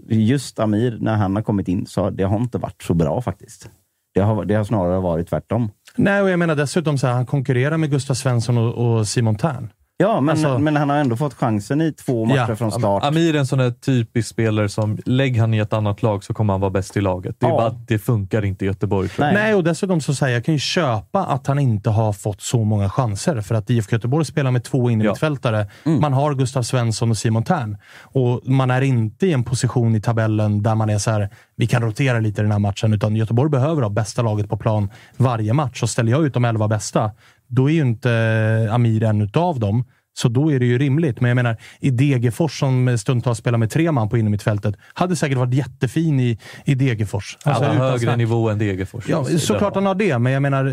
just Amir, när han har kommit in, så det har inte varit så bra faktiskt. Det har, det har snarare varit tvärtom.
Nej, och jag menar dessutom så här, han konkurrerar med Gustav Svensson och, och Simon Tern.
Ja, men,
Alltså-
men han har ändå fått chansen i två matcher
Ja,
från start.
Amir är en sån där typisk spelare som, lägg han i ett annat lag så kommer han vara bäst i laget. Det är
Ja.
bara att det funkar inte i Göteborg.
Nej.
Nej, och dessutom så säger jag kan ju köpa att han inte har fått så många chanser. För att IFK Göteborg spelar med två innermittfältare. Man har Gustav Svensson och Simon Tern. Och man är inte i en position i tabellen där man är så här, vi kan rotera lite i den här matchen. Utan Göteborg behöver ha bästa laget på plan varje match. Och ställer jag ut de elva bästa, då är ju inte Amir en utav dem. Så då är det ju rimligt. Men jag menar, i Degerfors som stundtals spelar med tre man på innermittfältet, hade säkert varit jättefin i, i Degerfors. Alltså,
Han har högre
snack.
nivå än Degerfors.
Ja, såklart han har det, men jag menar,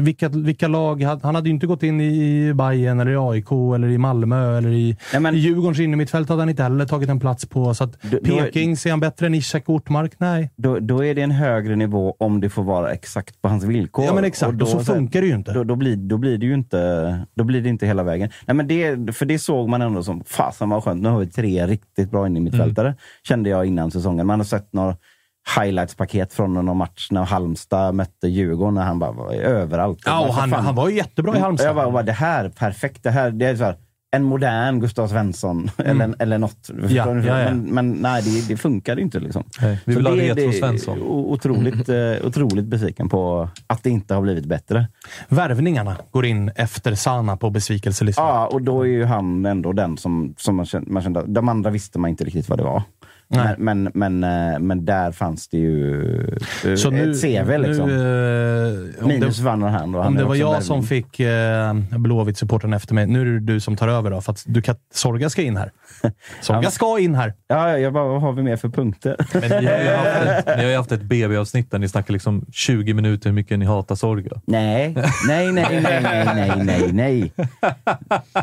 vilka, vilka lag... Han hade ju inte gått in i Bayern eller i AIK eller i Malmö eller i,
Nej, men-
i Djurgårdens innermittfält hade han inte heller tagit en plats på. Så att
du-
Peking, ser han bättre än Ishak Ortmark? Nej.
då, då är det en högre nivå om det får vara exakt på hans villkor.
Ja, men exakt. Och så
här,
funkar det ju inte.
Då, då, blir, då blir det ju inte, då blir det inte hela vägen. Nej, men det, för det såg man ändå som, fasen vad skönt, nu har vi tre riktigt bra in i mittfältare.
Mm.
Kände jag innan säsongen. Man har sett några highlights-paket från någon match när Halmstad mötte Djurgården, när han bara var överallt.
Ja, och han,
fan.
han var ju jättebra i Halmstad.
Jag bara, det här, perfekt. Det här, det är så här, en modern Gustav Svensson, eller, eller något.
Mm. Ja, ja, ja.
Men, men nej, det, det funkar inte. Liksom.
Nej, vi
Så
vill ha
det-
retro Svensson.
Otroligt, eh, otroligt besviken på att det inte har blivit bättre.
Värvningarna går in efter Sana på besvikelselistan.
Ja, och då är ju han ändå den som, som man, kände, man kände... De andra visste man inte riktigt vad det var.
Nej.
Men, men, men, eh, men där fanns det ju eh,
Så nu,
ett CV. Liksom.
Nu, eh,
Minus
det,
Van Hand. och han
om det var jag
värvning.
som fick eh, Blåvitt-supporten efter mig. Nu är det du som tar över då, för att du kan, Sorga ska in här. Sorga
Ja.
ska in här.
Ja, jag bara, vad har vi mer för punkter?
Men ni har ju haft ett, ni har ju haft ett BB-avsnitt där ni snackar liksom 20 minuter hur mycket ni hatar Sorga.
Nej, nej, nej, nej, nej, nej, nej, nej.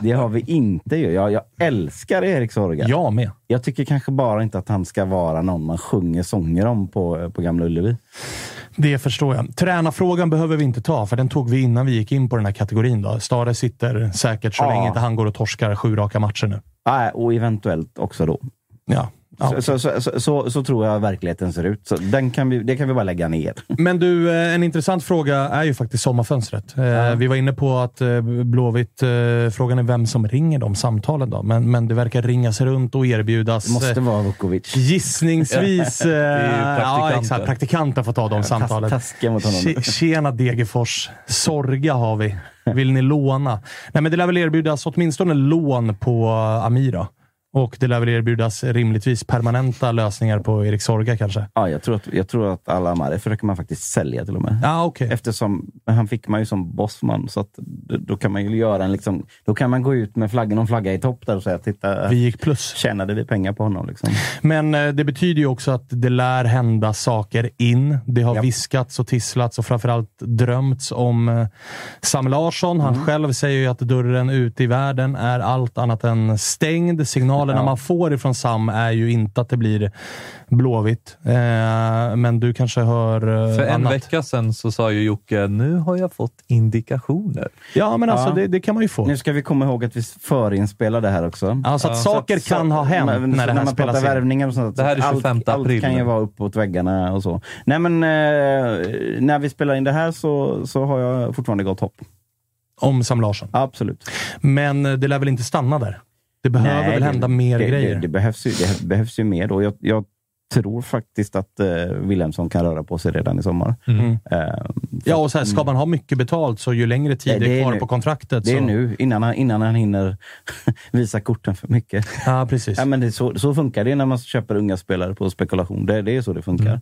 Det har vi inte ju. Jag, jag älskar Erik Sorga.
Jag med.
Jag tycker kanske bara inte att han ska vara någon man sjunger sånger om på, på Gamla Ullevi.
Det förstår jag. Tränarfrågan behöver vi inte ta, för den tog vi innan vi gick in på den här kategorin. Då. Stare sitter säkert så
Ja.
länge inte han går och torskar sju raka matcher nu.
Nej, och eventuellt också då.
Ja.
Så, så, så, så, tror jag verkligheten ser ut. Så den kan vi, det kan vi bara lägga ner.
Men du, eh, en intressant fråga är ju faktiskt sommarfönstret. Eh, Vi var inne på att eh, Blåvitt, frågan är vem som ringer de samtalen då. Men, men det verkar ringas runt och erbjudas.
Det måste vara Vukovic.
Gissningsvis...
är ju
ja,
praktikanten.
exakt. Praktikanten får ta de samtalen.
taskiga mot honom.
Tje- Tjena Degerfors. Sorga har vi. Vill ni låna? Nej, men det lär väl erbjudas åtminstone lån på Amira. Och det lär väl erbjudas rimligtvis permanenta lösningar på Erik Sorga kanske.
Ja, jag tror att, jag tror att alla Mare försöker man faktiskt sälja till och med.
Ja, okej.
Eftersom han fick man ju som bossman, så att då, kan man ju göra en liksom, Då kan man gå ut med flaggan och flagga i topp där och säga titta,
Vi gick plus.
tjänade vi pengar på honom? Liksom.
Men eh, det betyder ju också att det lär hända saker in. Det har
Japp.
viskats och tisslats och framförallt drömts om eh, Sam Larsson. Han
Mm.
själv säger ju att dörren ut i världen är allt annat än stängd. Signalerna
Ja.
man får ifrån Sam är ju inte att det blir Blåvitt. Eh, men du kanske hör eh,
För en
annat.
vecka sedan så sa ju Jocke, nu har jag fått indikationer.
Ja, men alltså
Ja.
Det, det kan man ju få.
Nu ska vi komma ihåg att vi förinspelar det här också.
Alltså att
Ja.
saker
Så-
kan
så-
ha hänt
så
när det här
man
spelas
pratar
in.
värvningar och sånt.
Det här är
så
25
allt,
april
Allt kan ju vara uppåt väggarna och så. Nej, men eh, när vi spelar in det här så, så har jag fortfarande gott hopp.
Om Sam Larsson.
Absolut.
Men eh, det lär väl inte stanna där? Det behöver
Nej,
väl
det-
hända mer
det,
grejer?
Det, det, behövs ju, det behövs ju mer. Då. Jag, jag tror faktiskt att eh, Wilhelmsson kan röra på sig redan i sommar.
Mm.
Eh,
Ja, och så här, ska man ha mycket betalt så ju längre tid det
det
är
är
kvar
nu.
på kontraktet.
det är
så...
nu, innan han, innan han hinner visa korten för mycket.
Ja, precis.
Ja, men det är så, så funkar det när man köper unga spelare på spekulation. Det, det är så det funkar.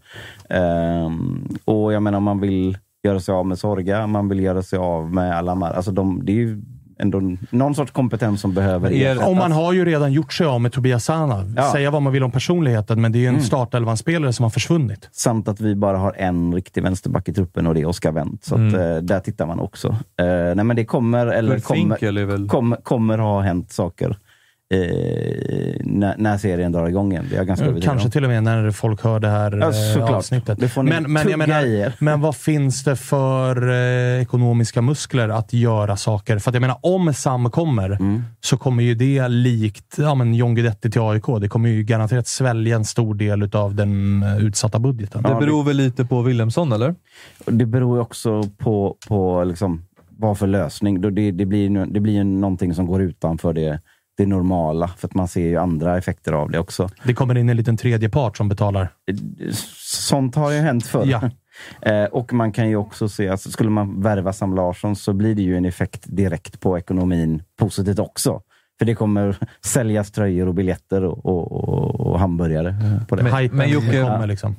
Ehm, och jag menar, om man vill göra sig av med Sorga, man vill göra sig av med Alamar. Alltså de, det är ju ändå någon sorts kompetens som behöver
Er-
ersättas.
Och man har ju redan gjort sig av med Tobias Sana.
Ja.
Säga vad man vill om personligheten, men det är ju en
Mm.
startelvan-spelare som har försvunnit.
Samt att vi bara har en riktig vänsterback i truppen och det är Oskar Wendt. Så att,
Mm.
eh, där tittar man också. Eh, nej men det kommer, eller kommer,
väl...
kommer, kommer ha hänt saker eh, när, när serien drar igång igen. Det är jag ganska övertygad
Kanske
om.
till och med när folk hör det här
Ja,
eh, avsnittet.
Det får ni
Men, men, jag menar, men vad finns det för eh, ekonomiska muskler att göra saker? För att jag menar, om Sam kommer
Mm.
så kommer ju det likt ja, men John Guidetti till AIK. Det kommer ju garanterat svälja en stor del av den eh, utsatta budgeten.
Det beror väl lite på Wilhelmsson, eller?
Det beror ju också på, på liksom, vad för lösning. Då Det, det, blir, ju- det blir ju någonting som går utanför det, det normala. För att man ser ju andra effekter av det också.
Det kommer in en liten tredje part som betalar.
Sånt har ju hänt förr.
Ja.
Eh, och man kan ju också se, alltså, skulle man värva Sam Larsson så blir det ju en effekt direkt på ekonomin positivt också. För det kommer säljas tröjor och biljetter och, och, och, och hamburgare på det.
Men- men Jocke-
kommer liksom.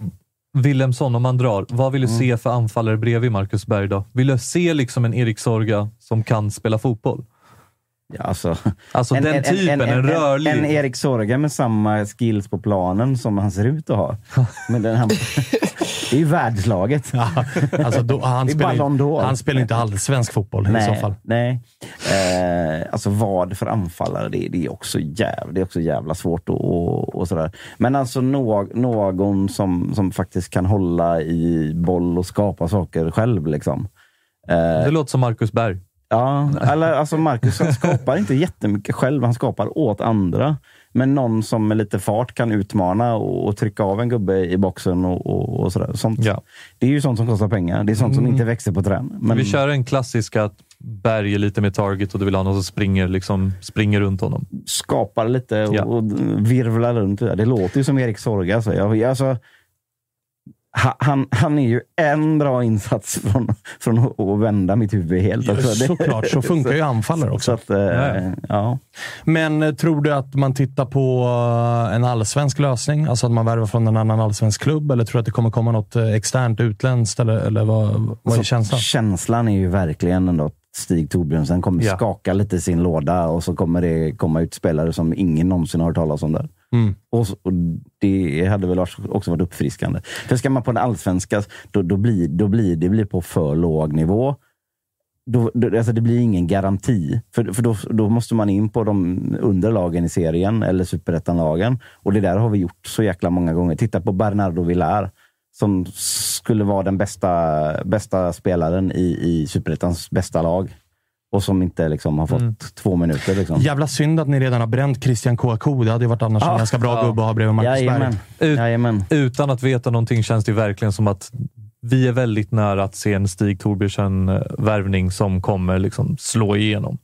Wilhelmsson, om man drar. Vad vill du
Mm.
se för anfallare bredvid Marcus Berg då? Vill du se liksom en Erik Sorga som kan spela fotboll?
Ja, alltså,
Alltså den typen, en, rörlig...
En, Erik Sorga med samma skills på planen som han ser ut att ha. Men den, han, det är ju världslaget.
Ja, alltså då, han, spelar, han spelar inte allsvensk fotboll i så fall.
Nej. Eh, alltså vad för anfallare, det, det, är också jäv, det är också jävla svårt och, och, och sådär. Men alltså nå, någon som, som faktiskt kan hålla i boll och skapa saker själv. Liksom. Eh,
Det låter som Marcus Berg.
Ja, eller, alltså Marcus han skapar inte jättemycket själv. Han skapar åt andra. Men någon som med lite fart kan utmana och, och trycka av en gubbe i boxen och, och, och sådär. Sånt,
Ja.
Det är ju sånt som kostar pengar. Det är sånt som inte växer på trän. Men,
Vi kör en klassisk att Berg är lite mer target och du vill ha någon som springer, liksom, springer runt honom.
skapar lite och,
Ja.
och virvlar runt. Det, där. det låter ju som Erik Sorga. Så jag, alltså, han, han är ju en bra insats från, från att vända mitt huvud helt. också. Det-
Såklart, så funkar ju anfallare också.
Så att, eh, ja.
Men eh, tror du att man tittar på eh, en allsvensk lösning? Alltså att man värvar från en annan allsvensk klubb? Eller tror du att det kommer komma något externt, utländskt? Eller, eller vad, vad är
Så
känslan?
Känslan är ju verkligen ändå att Stig Torbjörnsen kommer
Ja.
skaka lite i sin låda och så kommer det komma ut spelare som ingen någonsin har hört talas om där.
Mm.
Och, och Det hade väl också varit uppfriskande. För ska man på den allsvenska, då, då, blir, då blir det blir på för låg nivå. Då, då, alltså det blir ingen garanti. För, för då, då måste man in på de underlagen i serien eller superettanlagen. Och det där har vi gjort så jäkla många gånger. Titta på Bernardo Villar som skulle vara den bästa, bästa spelaren i, i superettans bästa lag. Och som inte liksom har fått
Mm.
två minuter. Liksom.
Jävla synd att ni redan har bränt Christian Kouakou. Det hade ju varit annars en
Ja.
ganska bra
Ja.
gubbe att ha bredvid Marcus Berg.
Jajamän.
Ut-
Jajamän.
Utan att veta någonting känns det verkligen som att vi är väldigt nära att se en Stig Torbjörnsen-värvning som kommer liksom slå igenom.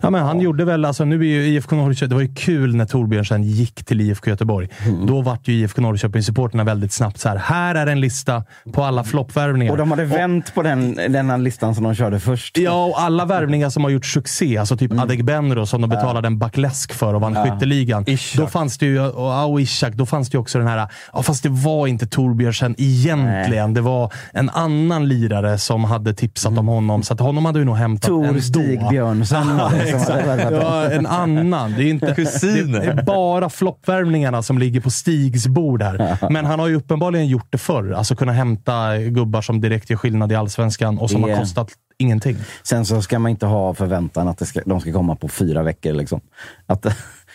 Ja, men han gjorde väl, alltså nu är ju IFK Norrköping, det var ju kul när Torbjörnsen gick till IFK Göteborg.
Mm.
Då vart ju IFK Norrköping-supporterna väldigt snabbt så här. Här är en lista på alla floppvärvningar.
Och de hade vänt på den, den här listan som de körde först.
Ja, och alla värvningar som har gjort succé, alltså typ
Mm.
Adegbenro som de betalade en backläsk för och vann skytteligan.
Ishak.
Då fanns det ju, och, och Ishak, då fanns det ju också den här, ja, fast det var inte Torbjörnsen egentligen. Det var en annan lirare som hade tipsat om honom, så att honom hade vi nog hämtat
Tor
ändå.
Stig Björnsson.
Ja, exakt. Det var en annan. Det är, inte,
Kusiner.
det är bara floppvärvningarna som ligger på Stigs bord här. Men han har ju uppenbarligen gjort det förr. Alltså kunna hämta gubbar som direkt gör skillnad i allsvenskan och som
Det-
har kostat ingenting.
Sen så ska man inte ha förväntan att det ska, de ska komma på fyra veckor. Liksom. Att,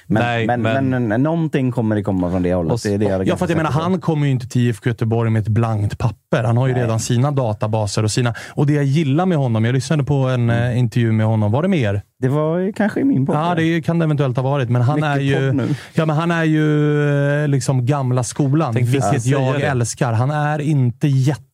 men,
Nej,
men,
men-
men, någonting kommer det komma från det hållet.
Och-
Det det jag
Ja, för jag menar, han kommer ju inte till IFK Göteborg med ett blankt papper. Han har ju redan sina databaser och sina... Och det jag gillar med honom, jag lyssnade på en
Mm.
eh, intervju med honom. Var det mer?
Det var kanske i min podd.
Ja, det kan det eventuellt ha varit. Men han
Mycket
är ju, ja, men han är ju eh, liksom gamla skolan,
Tänkte
vilket jag
det.
älskar. Han är inte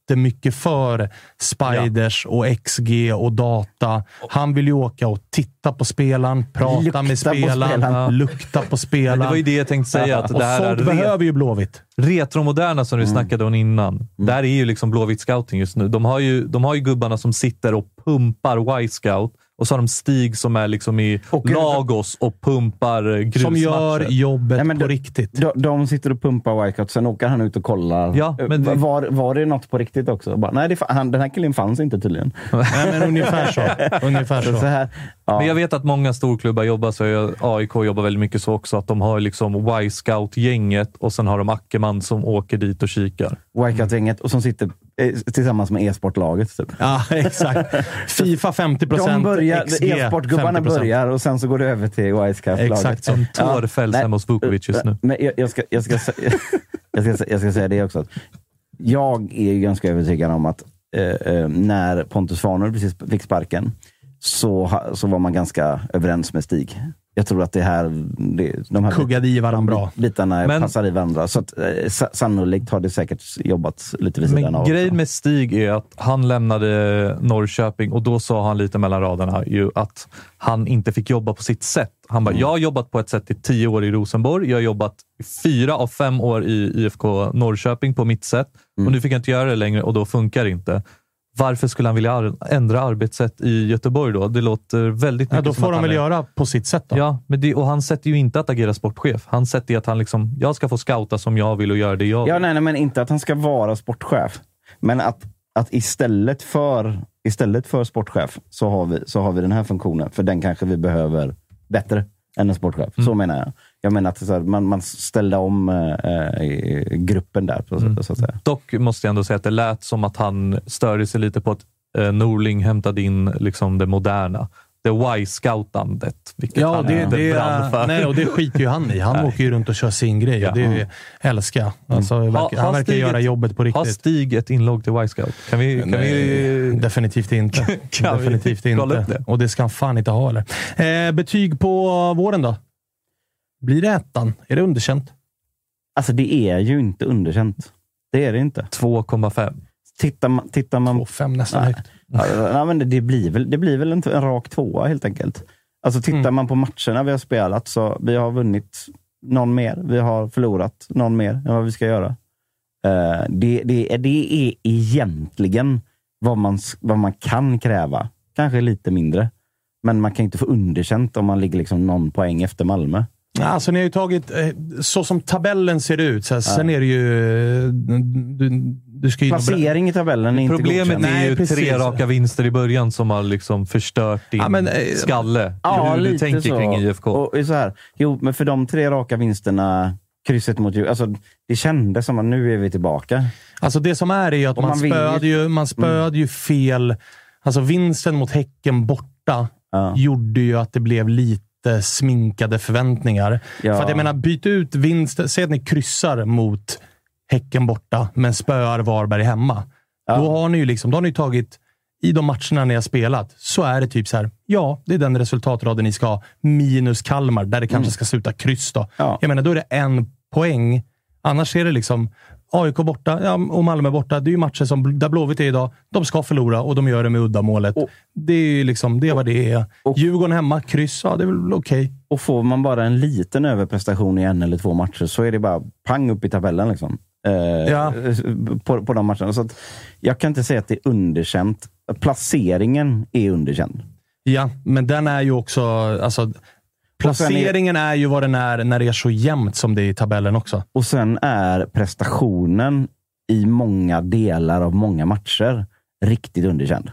jättemycket för spiders och XG och data. Han vill ju åka och titta på spelaren, prata
Lukta
med
på
spelaren,
spelaren.
lukta på
Men
spelaren.
det var ju det jag tänkte säga. Att
och
det här är
sånt behöver ju Blåvitt.
retromoderna som du snackade om innan. Där är ju liksom Blåvitt scouting just nu. De har ju, de har ju gubbarna som sitter och pumpar Y-scout och så har de Stig som är liksom i
Och-
Lagos och pumpar eh, grusmatcher.
Som gör jobbet
Nej, men
på
det-
riktigt.
De, de sitter och pumpar Wicout, sen åker han ut och kollar.
Ja, men det-
var, var det något på riktigt också? Bara, nej, det, han, den här killen fanns inte tydligen.
Nej, men ungefär så. Ungefär
Så
så.
här, ja.
Men jag vet att många storklubbar jobbar så. AIK jobbar väldigt mycket så också. Att de har liksom Y-scout-gänget och sen har de Ackerman som åker dit och kikar.
Wicout-gänget och som sitter eh, tillsammans med e-sportlaget. Typ.
Ja, exakt. Fifa 50%
De börjar,
XG
e-sportgubbarna
50%.
börjar och sen så går det över till Wisecaut-laget.
Exakt så.
En tår fälls
nej.
hemma hos Vukovic just nu.
Men jag, jag, ska, jag, ska, jag, ska, jag ska säga det också. Jag är ju ganska övertygad om att eh, eh, när Pontus Farner precis fick sparken så, så var man ganska överens med Stig. Jag tror att det här, det, de här
Kuggade i varandra bra.
bitarna
Men-
passar i varandra. Så att, eh, sa- sannolikt har det säkert jobbat lite vid sidan av.
grejen med Stig är att han lämnade Norrköping och då sa han lite mellan raderna ju att han inte fick jobba på sitt sätt. Han bara, jag har jobbat på ett sätt i tio år i Rosenborg. Jag har jobbat fyra av fem år i IFK Norrköping på mitt sätt och nu fick jag inte göra det längre och då funkar det inte. Varför skulle han vilja ändra arbetssätt i Göteborg då? Det låter väldigt
Ja,
mycket
då
som
får
att han
väl
är-
göra på sitt sätt då.
Ja, men det, och han sätter ju inte att agera sportchef. Han sätter ju att han liksom, jag ska få scouta som jag vill och göra det jag vill.
Ja, nej, nej, men inte att han ska vara sportchef. Men att, att istället, för, istället för sportchef så har, vi, så har vi den här funktionen. För den kanske vi behöver bättre än en sportchef. Så menar jag. Jag menar att så här, man, man ställde om eh, eh, gruppen där. Så, så att säga.
Dock måste jag ändå säga att det lät som att han störde sig lite på att eh, Norling hämtade in liksom det moderna. Det Y-scoutandet. Vilket
Ja,
han
det,
inte
det,
brann för.
nej, och det skiter ju han i. Han
Nej.
åker ju runt och kör sin grej och det älskar jag. Alltså,
Ha-
verkar,
har
han verkar
Stig
göra
ett-
jobbet på
Har
riktigt.
Stig ett inlogg till Y-scout? Kan vi... Kan vi...
Definitivt inte.
Kan vi
Definitivt
kolla
inte.
det?
Och det ska han fan inte ha heller. Eh, betyg på våren då? Blir det ettan? Är det underkänt?
Alltså det är ju inte underkänt. Det är det inte.
2,5.
Tittar man, tittar man
Och fem nästan
Nej.
högt.
Nej, men det, blir väl, det blir väl en, en rak tvåa helt enkelt. Alltså tittar
Mm.
man på matcherna vi har spelat så vi har vunnit någon mer. Vi har förlorat någon mer än vad vi ska göra. Eh, det, det, det är egentligen vad man, vad man kan kräva. Kanske lite mindre. Men man kan inte få underkänt om man ligger liksom någon poäng efter Malmö.
Alltså, ni har ju tagit, eh, så som tabellen ser ut, så här, sen är det ju... eh, Du, du ska ju
Placering i tabellen är inte
Problemet
godkänd.
är
Nej,
ju
precis.
tre raka vinster i början som har liksom förstört din
Ja, men, eh,
skalle.
Ja,
hur du
lite
tänker
så.
kring IFK.
Och, och så här, jo, men för de tre raka vinsterna, krysset mot Djurgården, alltså, det kändes som att nu är vi tillbaka.
Alltså det som är är ju att
Och
man,
man
spöade ju, man spöade ju fel. Alltså vinsten mot Häcken borta
Ja.
gjorde ju att det blev lite sminkade förväntningar.
Ja.
För att jag menar, byt ut vinsten. Säg att ni kryssar mot Häcken borta, men spöar Varberg hemma.
Ja.
Då har ni ju liksom, då har ni tagit, i de matcherna ni har spelat, så är det typ så här. Ja, det är den resultatraden ni ska ha. Minus Kalmar, där det kanske ska sluta kryss. Då.
Mm. Ja.
Jag menar, då är det en poäng. Annars är det liksom AIK borta ja, och Malmö borta. Det är ju matcher som, där Blåvitt är idag. De ska förlora och de gör det med uddamålet.
Och-
Det är ju liksom, det är vad det är.
Och-
Djurgården hemma, kryss, ja det är väl okej.
Och får man bara en liten överprestation i en eller två matcher så är det bara pang upp i tabellen. Liksom. Eh,
Ja.
på, på de matcherna. Så jag kan inte säga att det är underkänt. Placeringen är underkänd.
Ja, men den är ju också... Alltså, placeringen är ju vad den är när det är så jämnt som det är i tabellen också.
Och sen är prestationen i många delar av många matcher riktigt underkänd.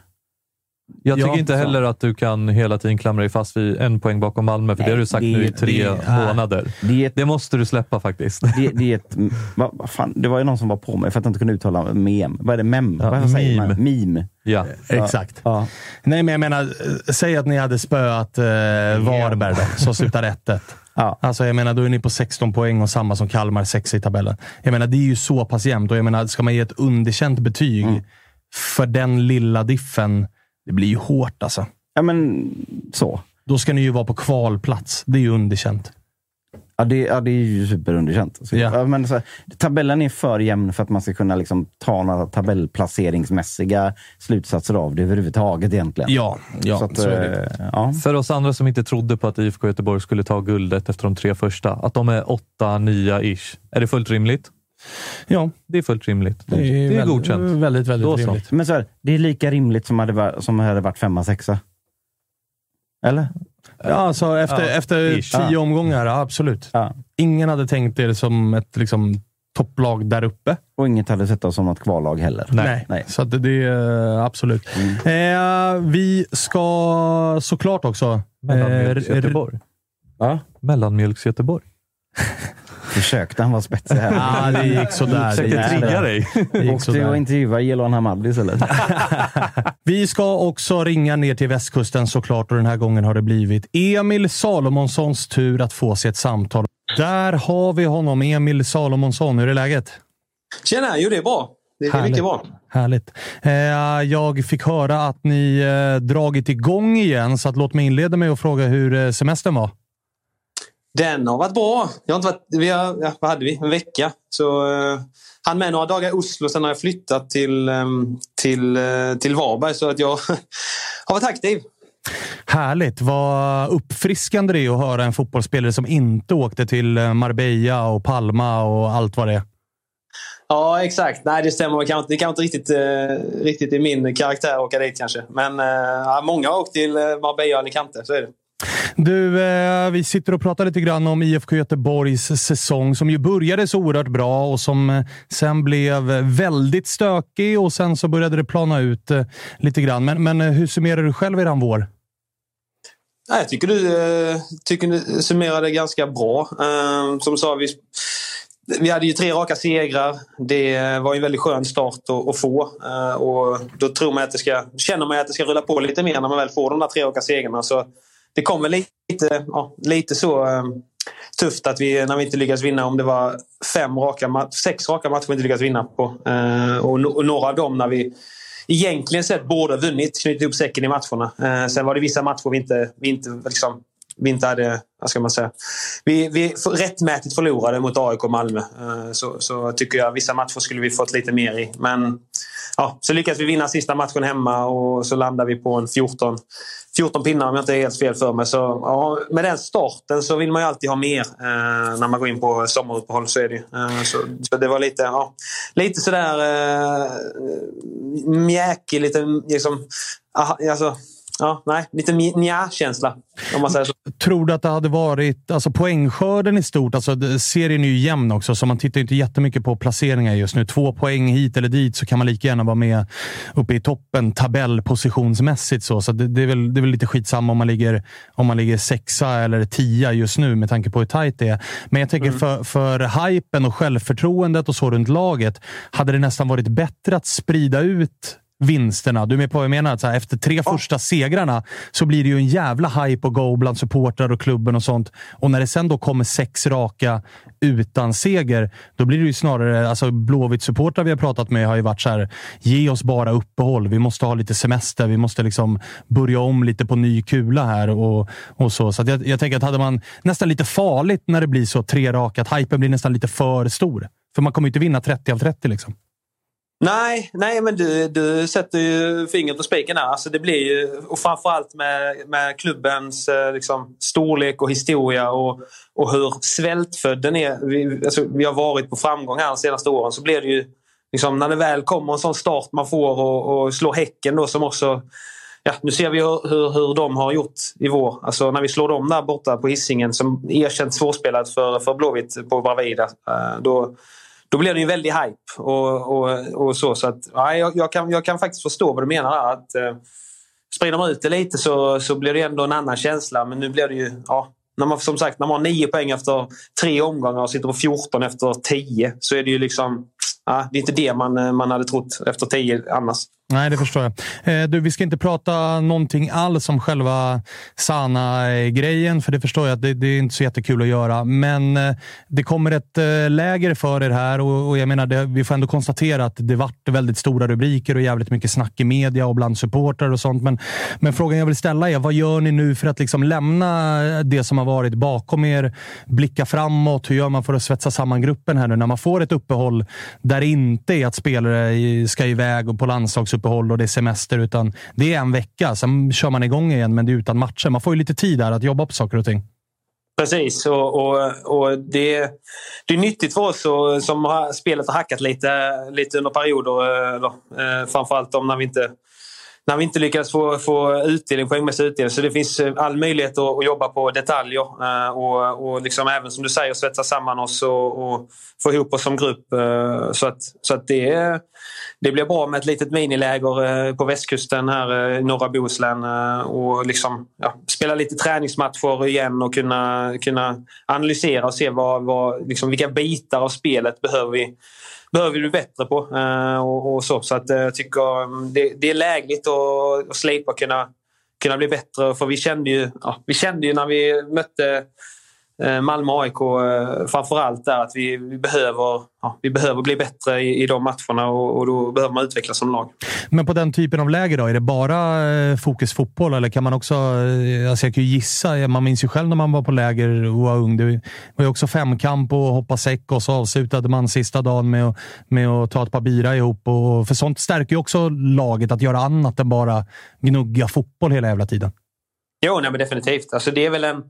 Jag tycker
Ja,
inte
så.
heller att du kan hela tiden klamra dig fast vid en poäng bakom Malmö, för det
Nej,
har du sagt
det-
nu i tre
det- äh.
månader.
Det ett
Det måste du släppa faktiskt.
Det, det, är ett, vad, vad fan, det var ju någon som var på mig för att jag inte kunde uttala mem. Vad är det? Mem?
Ja,
vad säger
meme.
man? Meme.
Ja.
Exakt.
Ja.
Nej, men jag menar, eh, säg att ni hade spöat eh, Varberg då, som slutar 1-1.
Ja.
Alltså, jag menar, då är ni på 16 poäng och samma som Kalmar, 6 i tabellen. Jag menar, det är ju så pass jämnt och jag menar, ska man ge ett underkänt betyg
Mm.
för den lilla diffen, det blir ju hårt alltså.
ja, men så.
Då ska ni ju vara på kvalplats. Det är ju underkänt.
Ja, det, ja, det är ju superunderkänt. Så,
Ja.
ja, men så, tabellen är för jämn för att man ska kunna liksom, ta några tabellplaceringsmässiga slutsatser av det överhuvudtaget egentligen.
Ja, ja
så att,
så är det.
eh, ja.
För oss andra som inte trodde på att IFK Göteborg skulle ta guldet efter de tre första, att de är åtta, nia ish. Är det fullt rimligt?
Ja,
Det är fullt rimligt. Det är,
väldigt,
godkänt.
Väldigt, väldigt
Då så.
rimligt.
Men så här, det är lika rimligt som hade, varit- som hade varit femma, sexa. Eller?
Ja, alltså efter,
Ja,
efter
ish.
tio omgångar, ja, absolut.
Ja.
Ingen hade tänkt er som ett liksom, topplag där uppe.
Och inget hade sett oss som något kvallag heller.
Nej,
Nej.
så att det är absolut. Eh, vi ska såklart också...
Mellanmjölks
eh,
Göteborg.
Försökte han vara spetsig här.
Ja, det gick sådär. Det
Försökte
gick
trigga dig.
Det gick
Åkte och
sådär.
intervjuade Jelon Hamad istället.
Vi ska också ringa ner till västkusten såklart och den här gången har det blivit Emil Salomonssons tur att få sig ett samtal. Där har vi honom, Emil Salomonsson. Hur är läget?
Tjena, jo det är bra. Det är
Härligt.
mycket bra.
Härligt. Eh, jag fick höra att ni eh, dragit igång igen, så att låt mig inleda med att fråga hur eh, semestern var.
Den har varit bra. Jag har inte varit, vi har, ja, vad hade vi? En vecka. Så uh, han med några dagar i Oslo. Sen har jag flyttat till, ehm, till, eh, till Varberg. Så att jag har varit aktiv.
Härligt. Vad uppfriskande det är att höra en fotbollsspelare som inte åkte till eh, Marbella och Palma och allt vad det är.
Ja, exakt. Nej, det stämmer. Det kanske inte riktigt, uh, riktigt är min karaktär att åka dit kanske. Men ja, många har åkt till eh, Marbella och Alicante. Så är det.
Du, eh, vi sitter och pratar lite grann om IFK Göteborgs säsong som ju började så oerhört bra och som eh, sen blev väldigt stökig och sen så började det plana ut eh, lite grann. Men, men eh, hur summerar du själv eran vår?
Nej, jag tycker du, eh, tycker du summerade ganska bra. Eh, som sa, vi, vi hade ju tre raka segrar. Det var en väldigt skön start att, att få. Eh, och då tror man att det ska, känner man att det ska rulla på lite mer när man väl får de där tre raka segrarna. Så det kommer lite, ja, lite så eh, tufft att vi, när vi inte lyckas vinna, om det var fem raka, sex raka matcher vi inte lyckats vinna på. Eh, och, no- och några av dem när vi egentligen sett borde ha vunnit, knutit ihop säcken i matcherna. Eh, sen var det vissa matcher vi inte, vi inte, liksom, vi inte hade, vad ska man säga, vi, vi rättmätigt förlorade mot AIK och Malmö. Eh, så, så tycker jag vissa matcher skulle vi fått lite mer i. Men ja, så lyckades vi vinna sista matchen hemma och så landade vi på en 14, 14 pinnar om jag inte är helt fel för mig. Så, ja, med den starten så vill man ju alltid ha mer eh, när man går in på sommaruppehåll. Så är det eh, så, så, det var lite, ja, lite sådär eh, mjäkig, lite liksom... Aha, alltså, ja, nej, lite nja-känsla. Om man säger så.
Tror du att det hade varit alltså poängskörden i stort? Alltså, serien är ju jämn också, så man tittar inte jättemycket på placeringar just nu. Två poäng hit eller dit så kan man lika gärna vara med uppe i toppen tabellpositionsmässigt. Så, så det, det, är väl, det är väl lite skitsamma om man, ligger, om man ligger sexa eller tia just nu med tanke på hur tajt det är. Men jag tänker mm. för, för hypen och självförtroendet och så runt laget hade det nästan varit bättre att sprida ut vinsterna. Du är med på vad jag menar? Så här, efter tre ja. första segrarna så blir det ju en jävla hype och go bland supportrar och klubben och sånt. Och när det sen då kommer sex raka utan seger, då blir det ju snarare... Alltså Blåvitt-supportrar vi har pratat med har ju varit så här, ge oss bara uppehåll. Vi måste ha lite semester. Vi måste liksom börja om lite på ny kula här och, och så. Så jag, jag tänker att hade man nästan lite farligt när det blir så tre raka, att hypen blir nästan lite för stor. För man kommer ju inte vinna 30 av 30 liksom.
Nej, nej men du, du sätter ju fingret på spiken här. Alltså det blir ju, och framförallt med, med klubbens eh, liksom, storlek och historia och, och hur svältfödd den är. Vi, alltså, vi har varit på framgång här de senaste åren. Så blir det ju, liksom, när det väl kommer en sån start man får och, och slår Häcken då som också Ja, nu ser vi hur, hur, hur de har gjort i vår. Alltså när vi slår dem där borta på hissingen som erkänt svårspelat för, för Blåvitt på Bravida. Eh, då, då blir det ju väldigt hype. Och, och, och så, så att, ja, jag, jag, kan, jag kan faktiskt förstå vad du menar. Att, eh, sprider man ut det lite så, så blir det ändå en annan känsla. Men nu blir det ju... Ja, när man, som sagt, när man har nio poäng efter tre omgångar och sitter på 14 efter tio så är det ju liksom... Ja, det är inte det man, eh, man hade trott efter tio annars.
Nej, det förstår jag. Eh, du, vi ska inte prata någonting alls om själva Sana-grejen, för det förstår jag att det, det, är inte så jättekul att göra. Men eh, det kommer ett eh, läger för er här och, och jag menar, det, vi får ändå konstatera att det vart väldigt stora rubriker och jävligt mycket snack i media och bland supportrar och sånt. Men, men frågan jag vill ställa är, vad gör ni nu för att liksom lämna det som har varit bakom er? Blicka framåt. Hur gör man för att svetsa samman gruppen här nu när man får ett uppehåll där det inte är att spelare ska iväg och på landslags landslagsuppehåll och det är semester, utan det är en vecka. Sen kör man igång igen, men det är utan matcher. Man får ju lite tid där att jobba på saker och ting.
Precis, och, och, och det, det är nyttigt för oss och, som har, spelet har hackat lite, lite under perioder. Eh, Eller, eh, framförallt om när vi inte när vi inte lyckades få, få utdelning, poängmässig utdelning. Så det finns eh, all möjlighet att, att jobba på detaljer eh, och, och liksom även som du säger svetsa samman oss och, och få ihop oss som grupp. Eh, så att, så att det, det blir bra med ett litet miniläger på västkusten här i norra Bohuslän och liksom, ja, spela lite träningsmatcher igen och kunna, kunna analysera och se vad, vad, liksom, vilka bitar av spelet behöver vi behöver vi bli bättre på. Eh, och, och så så att, eh, jag tycker mm, det, det är lägligt att, att slipa och kunna, kunna bli bättre. För vi kände ju, ja, vi kände ju när vi mötte Malmö och AIK eh, framförallt där att vi, vi, behöver, ja, vi behöver bli bättre i, i de matcherna och, och, då behöver man utvecklas som lag.
Men på den typen av läger då, är det bara eh, fokus fotboll eller kan man också... Alltså jag kan ju gissa, man minns ju själv när man var på läger och var ung. Det var ju också femkamp och hoppa säck och så avslutade man sista dagen med att, med att ta ett par bira ihop. Och, för sånt stärker ju också laget att göra annat än bara gnugga fotboll hela jävla tiden.
Jo, nej, men definitivt. Alltså det är väl en Eh,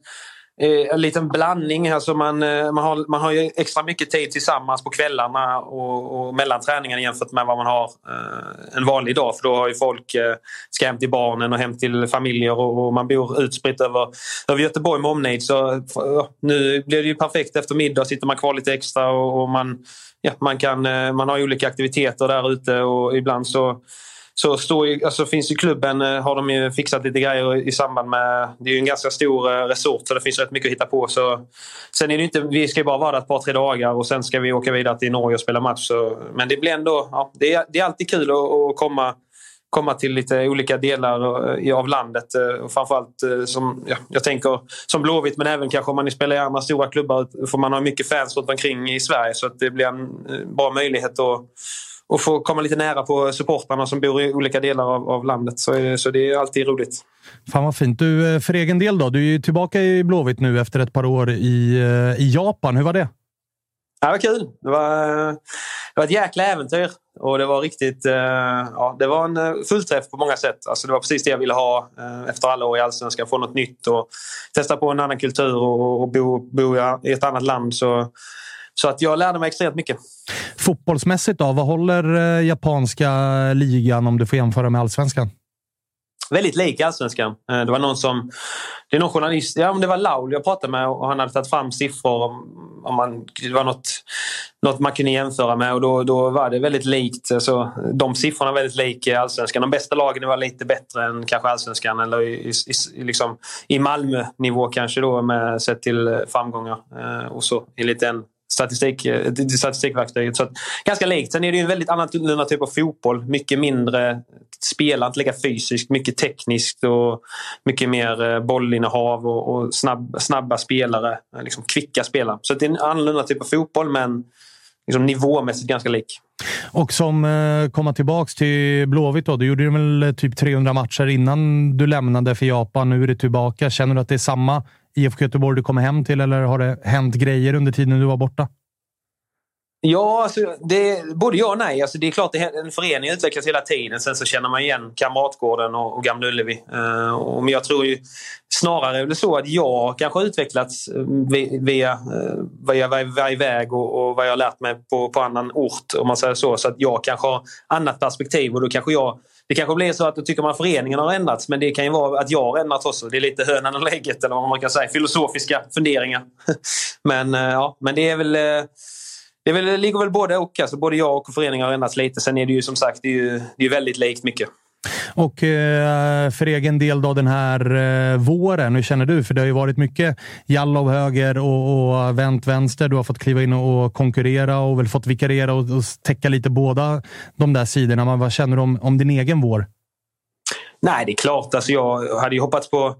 Eh, en liten blandning. Alltså man, eh, man, har, man har ju extra mycket tid tillsammans på kvällarna och, och mellan träningarna jämfört med vad man har eh, en vanlig dag. För då har ju folk eh, ska hem till barnen och hem till familjer och, och man bor utspritt över, över Göteborg med omnejd. Så nu blir det ju perfekt efter middag. Sitter man kvar lite extra och, och man, ja, man, kan, eh, man har olika aktiviteter där ute och ibland så så står ju, alltså finns ju klubben eh, har de ju fixat lite grejer i samband med... Det är ju en ganska stor eh, resort så det finns rätt mycket att hitta på. Så, sen är det inte, vi ska ju bara vara där ett par, tre dagar och sen ska vi åka vidare till Norge och spela match. Så, men det blir ändå... Ja, det, är, det är alltid kul att, att komma komma till lite olika delar eh, av landet. Framförallt som, ja, jag tänker som Blåvitt men även kanske om man spelar i andra stora klubbar får man ha mycket fans runt omkring i Sverige så att det blir en bra möjlighet att och få komma lite nära på supportrarna som bor i olika delar av, av landet. Så, så det är alltid roligt.
Fan vad fint. Du, eh, för egen del då? Du är tillbaka i Blåvitt nu efter ett par år i, eh, i Japan. Hur var det?
Ja, det var kul. Det var, var ett jäkla äventyr. Och det var riktigt... Eh, ja, det var en eh, fullträff på många sätt. Alltså det var precis det jag ville ha eh, efter alla år i Allsvenskan. Få något nytt och testa på en annan kultur och, och bo, bo i ett annat land. Så, så att jag lärde mig extremt mycket.
Fotbollsmässigt då? Vad håller eh, japanska ligan om du får jämföra med allsvenskan?
väldigt lik Allsvenskan. Eh, det var någon som... Det är någon journalist, ja men det var Laul jag pratade med och han hade tagit fram siffror om, om man, det var något, något man kunde jämföra med och då, då var det väldigt likt. Alltså, de siffrorna var väldigt lika Allsvenskan. De bästa lagen var lite bättre än kanske Allsvenskan eller i, i, liksom, i Malmö-nivå kanske då med sett till framgångar eh, och så enligt den statistik, eh, statistikverktyget. Så att, ganska likt. Sen är det ju en väldigt annorlunda typ av fotboll. Mycket mindre spelare, inte lika fysiskt, mycket tekniskt och mycket mer eh, bollinnehav och, och snabb, snabba spelare. Eh, liksom kvicka spelare. Så det är en annorlunda typ av fotboll men liksom nivåmässigt ganska lik.
Och som eh, komma tillbaks till Blåvitt då. Du gjorde väl typ 300 matcher innan du lämnade för Japan. Nu är du tillbaka. Känner du att det är samma IFK Göteborg du kommer hem till eller har det hänt grejer under tiden du var borta?
Ja, alltså, det, både ja och nej. Alltså, det är klart det, en förening utvecklas hela tiden. Sen så känner man igen Kamratgården och, och Gamla Ullevi. Uh, och, men jag tror ju snarare är det så att jag kanske har utvecklats eh, via, uh, vad jag var iväg och, och vad jag har lärt mig på, på annan ort. Om man säger så. Så att jag kanske har annat perspektiv och då kanske jag det kanske blir så att då tycker man föreningen har ändrats men det kan ju vara att jag har ändrats också. Det är lite hönan och lägget eller vad man kan säga. Filosofiska funderingar. men, ja, men det är väl det, väl, det ligger väl både och. Alltså, både jag och föreningen har ändrats lite. Sen är det ju som sagt det är ju, det är väldigt likt mycket.
Och eh, för egen del då den här eh, våren, hur känner du? För det har ju varit mycket Jallow höger och, och vänt vänster. Du har fått kliva in och konkurrera och väl fått vikariera och, och täcka lite båda de där sidorna. Men vad känner du om, om din egen vår?
Nej, det är klart. Alltså, jag hade ju hoppats på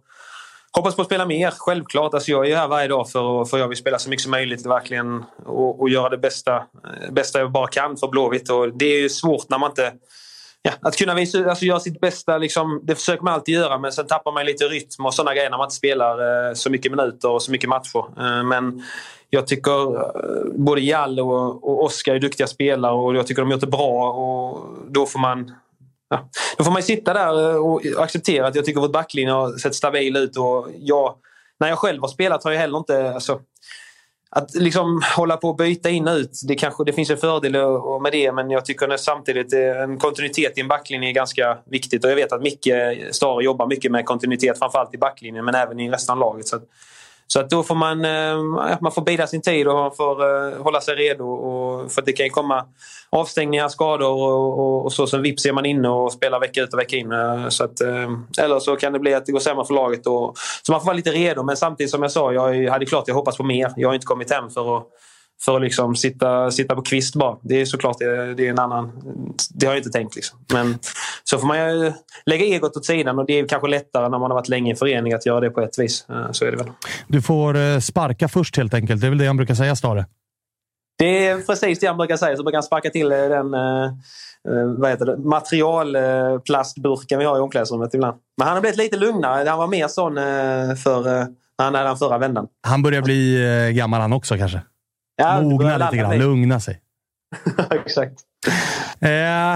Hoppas på att spela mer, självklart. Alltså jag är här varje dag för, för jag vill spela så mycket som möjligt verkligen, och, och göra det bästa, bästa jag bara kan för Blåvitt. Och det är ju svårt när man inte... Ja, att kunna visa, alltså göra sitt bästa, liksom, det försöker man alltid göra men sen tappar man lite rytm och sådana grejer när man inte spelar eh, så mycket minuter och så mycket matcher. Eh, men jag tycker eh, både Jalle och, och Oskar är duktiga spelare och jag tycker de har gjort det bra. Och då får man ja, då får man sitta där eh, och acceptera att jag tycker vår backlinje har sett stabil ut. Och jag, när jag själv har spelat har jag heller inte... Alltså, att liksom hålla på och byta in och ut, det, kanske, det finns en fördel med det men jag tycker att samtidigt eh, en kontinuitet i en backlinje är ganska viktigt. Och jag vet att Micke Stare jobbar mycket med kontinuitet framförallt i backlinjen men även i resten av laget. Så så att då får man, eh, man får bida sin tid och man får hålla sig redo. Och, för det kan komma avstängningar, skador och, och, och så. Sen vips är man inne och spelar vecka ut och vecka in. Eh, så att, eh, eller så kan det bli att det går sämre för laget. Och, så man får vara lite redo. Men samtidigt som jag sa, jag hade klart jag hoppats på mer. Jag har inte kommit hem för att för att liksom sitta, sitta på kvist bara. Det är såklart det, det är en annan... Det har jag inte tänkt. Liksom. Men så får man ju lägga egot åt sidan och det är kanske lättare när man har varit länge i förening att göra det på ett vis. Eh, så är det väl.
Du får sparka först helt enkelt. Det är väl det han brukar säga, Stare?
Det är precis det han brukar säga. Så brukar han sparka till eh, den vad heter det, materialplastburken vi har i omklädningsrummet ibland. Men han har blivit lite lugnare. Han var mer sån för, när han hade den förra vändan.
Han börjar bli gammal han också kanske? Ja, Mogna lite grann, lugna sig.
Exakt.
Eh,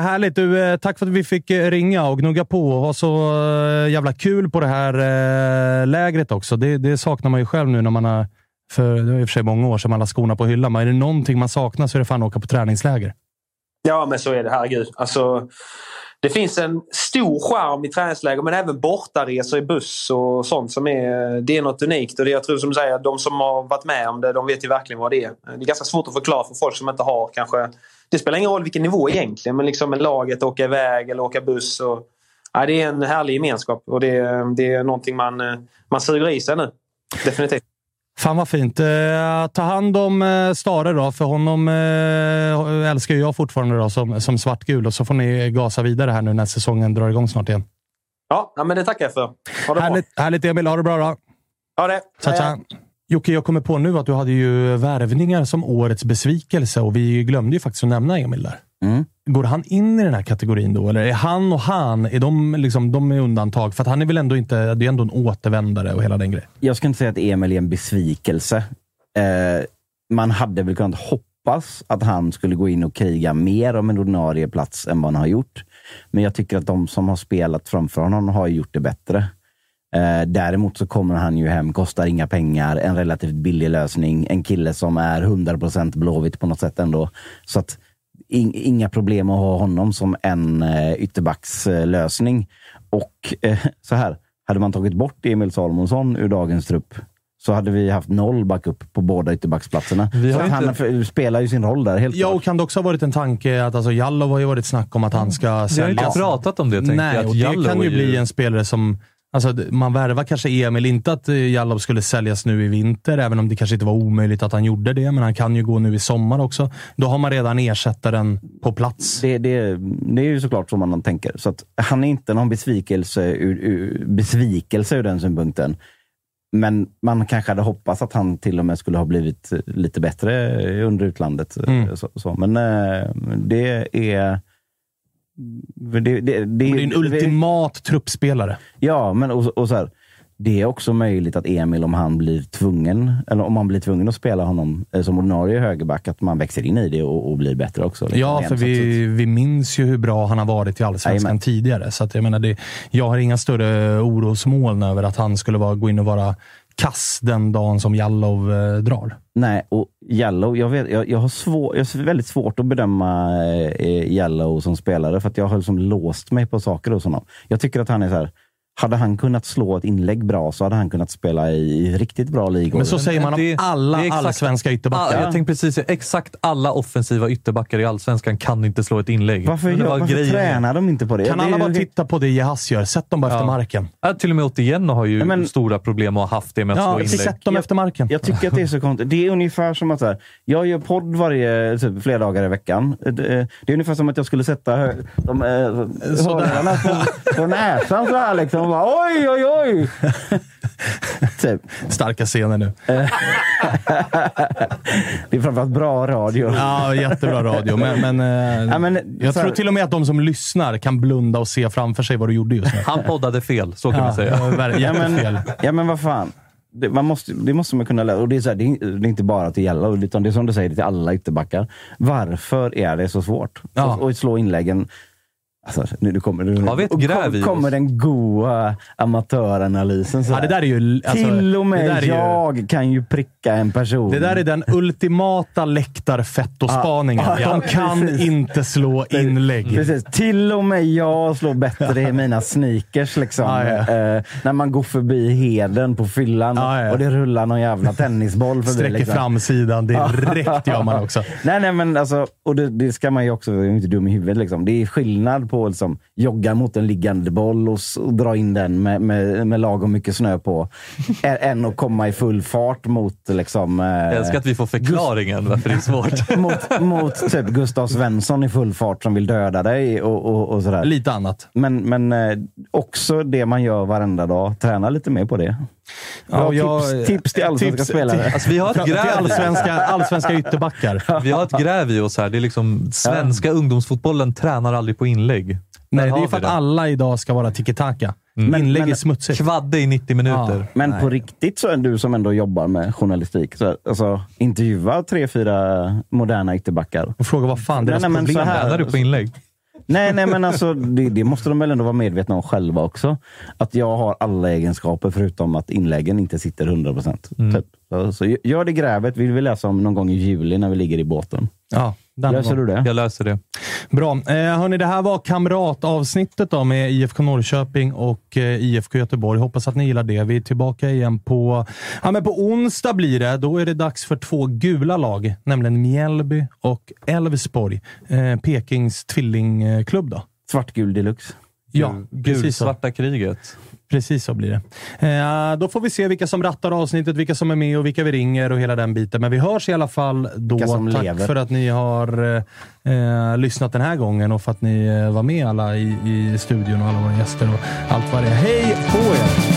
härligt! Du, eh, tack för att vi fick eh, ringa och gnugga på och ha så eh, jävla kul på det här eh, lägret också. Det, det, saknar man ju själv nu när man har, för det var i och för sig många år sedan man har skorna på hyllan. Men är det någonting man saknar så är det fan att åka på träningsläger.
Ja, men så är det. Herregud. Alltså, det finns en stor charm i träningsläger men även bortaresor i buss och sånt som är, det är något unikt. Och det jag tror som du säger, de som har varit med om det, de vet ju verkligen vad det är. Det är ganska svårt att förklara för folk som inte har kanske... Det spelar ingen roll vilken nivå egentligen, men liksom med laget, åka iväg eller åka buss. Och, ja, det är en härlig gemenskap och det, det är någonting man, eh, man suger i sig nu. Definitivt.
Fan vad fint. Eh, ta hand om eh, Stare då, för honom eh, älskar jag fortfarande då, som, som svartgul. Och så får ni gasa vidare här nu när säsongen drar igång snart igen.
Ja, men det tackar jag för. Ha det
härligt, bra. härligt Emil. Ha det bra då.
Ha det.
Tja, tja. Jocke, jag kommer på nu att du hade ju värvningar som årets besvikelse och vi glömde ju faktiskt att nämna Emil där. Mm. Går han in i den här kategorin då? Eller är han och han är de, liksom, de är undantag? För han är väl ändå inte... Det är ändå en återvändare och hela den grejen.
Jag skulle inte säga att Emil är en besvikelse. Eh, man hade väl kunnat hoppas att han skulle gå in och kriga mer om en ordinarie plats än vad han har gjort. Men jag tycker att de som har spelat framför honom har gjort det bättre. Eh, däremot så kommer han ju hem, kostar inga pengar, en relativt billig lösning. En kille som är 100% Blåvitt på något sätt ändå. Så att inga problem att ha honom som en eh, ytterbackslösning. Och eh, så här, hade man tagit bort Emil Salomonsson ur dagens trupp så hade vi haft noll backup på båda ytterbacksplatserna. Han
inte-
f- spelar ju sin roll där, helt
Ja,
klart.
och kan det också ha varit en tanke att alltså, Jallow har ju varit snack om att han ska
Vi har
säljas.
inte pratat om det, tänkte
Nej,
jag. Att
och det
Jallow
kan ju bli en spelare som... Alltså, man värvar kanske Emil, inte att eh, Jallow skulle säljas nu i vinter, även om det kanske inte var omöjligt att han gjorde det, men han kan ju gå nu i sommar också. Då har man redan ersättaren på plats.
Det, det, det är ju såklart så man tänker. Så han är inte någon besvikelse ur, ur, besvikelse ur den synpunkten. Men man kanske hade hoppats att han till och med skulle ha blivit lite bättre under utlandet.
Mm.
Så, så. Men eh, det är... Det, det, det,
Det är en ultimat truppspelare.
Ja, men och, och så här, det är också möjligt att Emil, om han blir tvungen, eller om man blir tvungen att spela honom eh, som ordinarie högerback, att man växer in i det och, och blir bättre också. liksom,
Ja, för vi, vi minns ju hur bra han har varit i Allsvenskan tidigare. Så att jag, menar det, jag har inga större orosmoln över att han skulle vara, gå in och vara kass den dagen som Jallow eh, drar.
Nej, och Jallow, jag, vet, jag, jag, har svår, jag har väldigt svårt att bedöma eh, Jallow som spelare, för att jag har liksom låst mig på saker hos honom. Jag tycker att han är så här, hade han kunnat slå ett inlägg bra så hade han kunnat spela i riktigt bra ligor.
Men så säger man om
det-
alla
det är exakt-
allsvenska ytterbackar.
jag tänkte precis exakt alla offensiva ytterbackar i Allsvenskan kan inte slå ett inlägg.
varför gör,
var
varför
grejen.
tränar de inte på det?
Kan
Det
alla bara titta på det Jehas gör? Sätt dem bara efter
Ja.
marken.
Ja, till och med Otieno har ju
Ja, men-
stora problem och har haft det med att
Ja,
slå inlägg.
sätt dem efter marken.
Jag tycker att det är så konstigt. Det är ungefär som att så här, jag gör podd varje, typ, flera dagar i veckan. Det, det är ungefär som att jag skulle sätta hö, de, eh, hörlurarna på, på näsan så här liksom. Och Bara, oj, oj, oj! typ.
Starka scener nu.
Det är framförallt bra radio.
Ja, jättebra radio. Men, men, eh,
Ja, men,
jag tror till och med att de som lyssnar kan blunda och se framför sig vad du gjorde just nu.
Han poddade fel, så kan
Ja,
man säga.
Ja men, ja, men vad fan. Det, man måste, det måste man kunna lära. Och det, är så här, det, är, det är inte bara till Jalla, utan det är som du säger, det är till alla ytterbackar. Varför är det så svårt?
Ja.
Och, och slå inläggen. Alltså, nu, nu kommer, nu,
gräv i
kom, kommer den goa amatöranalysen. Så
Ja, det där är ju... Alltså,
till och med
är ju-
jag kan ju pricka en person.
Det där är den ultimata läktarfettospaningen.
Ja, ja,
De kan
precis.
inte slå inlägg.
Precis. Till och med jag slår bättre i mina sneakers. Liksom.
Ja, ja.
Eh, när man går förbi heden på fyllan
Ja, ja.
och det rullar någon jävla tennisboll förbi.
Sträcker
liksom.
framsidan direkt gör man också.
Nej, nej, men alltså, och det, det ska man ju också, jag är inte dum i huvudet. Liksom. Det är skillnad på att liksom, jogga mot en liggande boll och, och dra in den med, med, med lagom mycket snö på, än att komma i full fart mot liksom, eh,
Jag älskar att vi får förklaringen varför det är svårt.
mot, mot typ Gustav Svensson i full fart som vill döda dig och, och, och sådär.
Lite annat.
Men, men eh, också det man gör varenda dag. Träna lite mer på det.
Och jag-
tips, tips till allsvenska
tips-
spelare.
Alltså, vi har ett gräv i oss.
allsvenska, allsvenska ytterbackar.
Vi har ett gräv i oss här. Det är liksom, svenska ungdomsfotbollen tränar aldrig på inlägg.
Nej, det är för att alla idag ska vara tiki-taka.
Men-
Inlägg
men-
är smutsigt.
Kvadde i 90 minuter.
Ja.
Men
Nej.
på riktigt så är du som ändå jobbar med journalistik. Så, alltså, intervjua tre, fyra moderna ytterbackar.
Och fråga vad fan deras
nej,
problem är.
Tränar du på inlägg?
Nej, nej, men alltså, det, det måste de väl ändå vara medvetna om själva också. Att jag har alla egenskaper förutom att inläggen inte sitter 100 procent. Typ. Så, så gör det grävet. vill vi läsa om någon gång i juli när vi ligger i båten.
Ja, den
Löser du det?
Jag löser det.
Bra. Eh, hörni, det här var kamratavsnittet då med IFK Norrköping och eh, IFK Göteborg. Hoppas att ni gillar det. Vi är tillbaka igen på, ja, men på onsdag blir det. Då är det dags för två gula lag, nämligen Mjällby och Elfsborg. Eh, Pekings tvillingklubb då.
Svartgul deluxe.
Ja, precis så.
Gulsvarta kriget.
Precis så blir det. Eh, då får vi se vilka som rattar avsnittet, vilka som är med och vilka vi ringer och hela den biten. Men vi hörs i alla fall då. Tack
lever.
för att ni har eh, eh, lyssnat den här gången och för att ni eh, var med alla i, i studion och alla våra gäster och allt vad det är. Hej på er!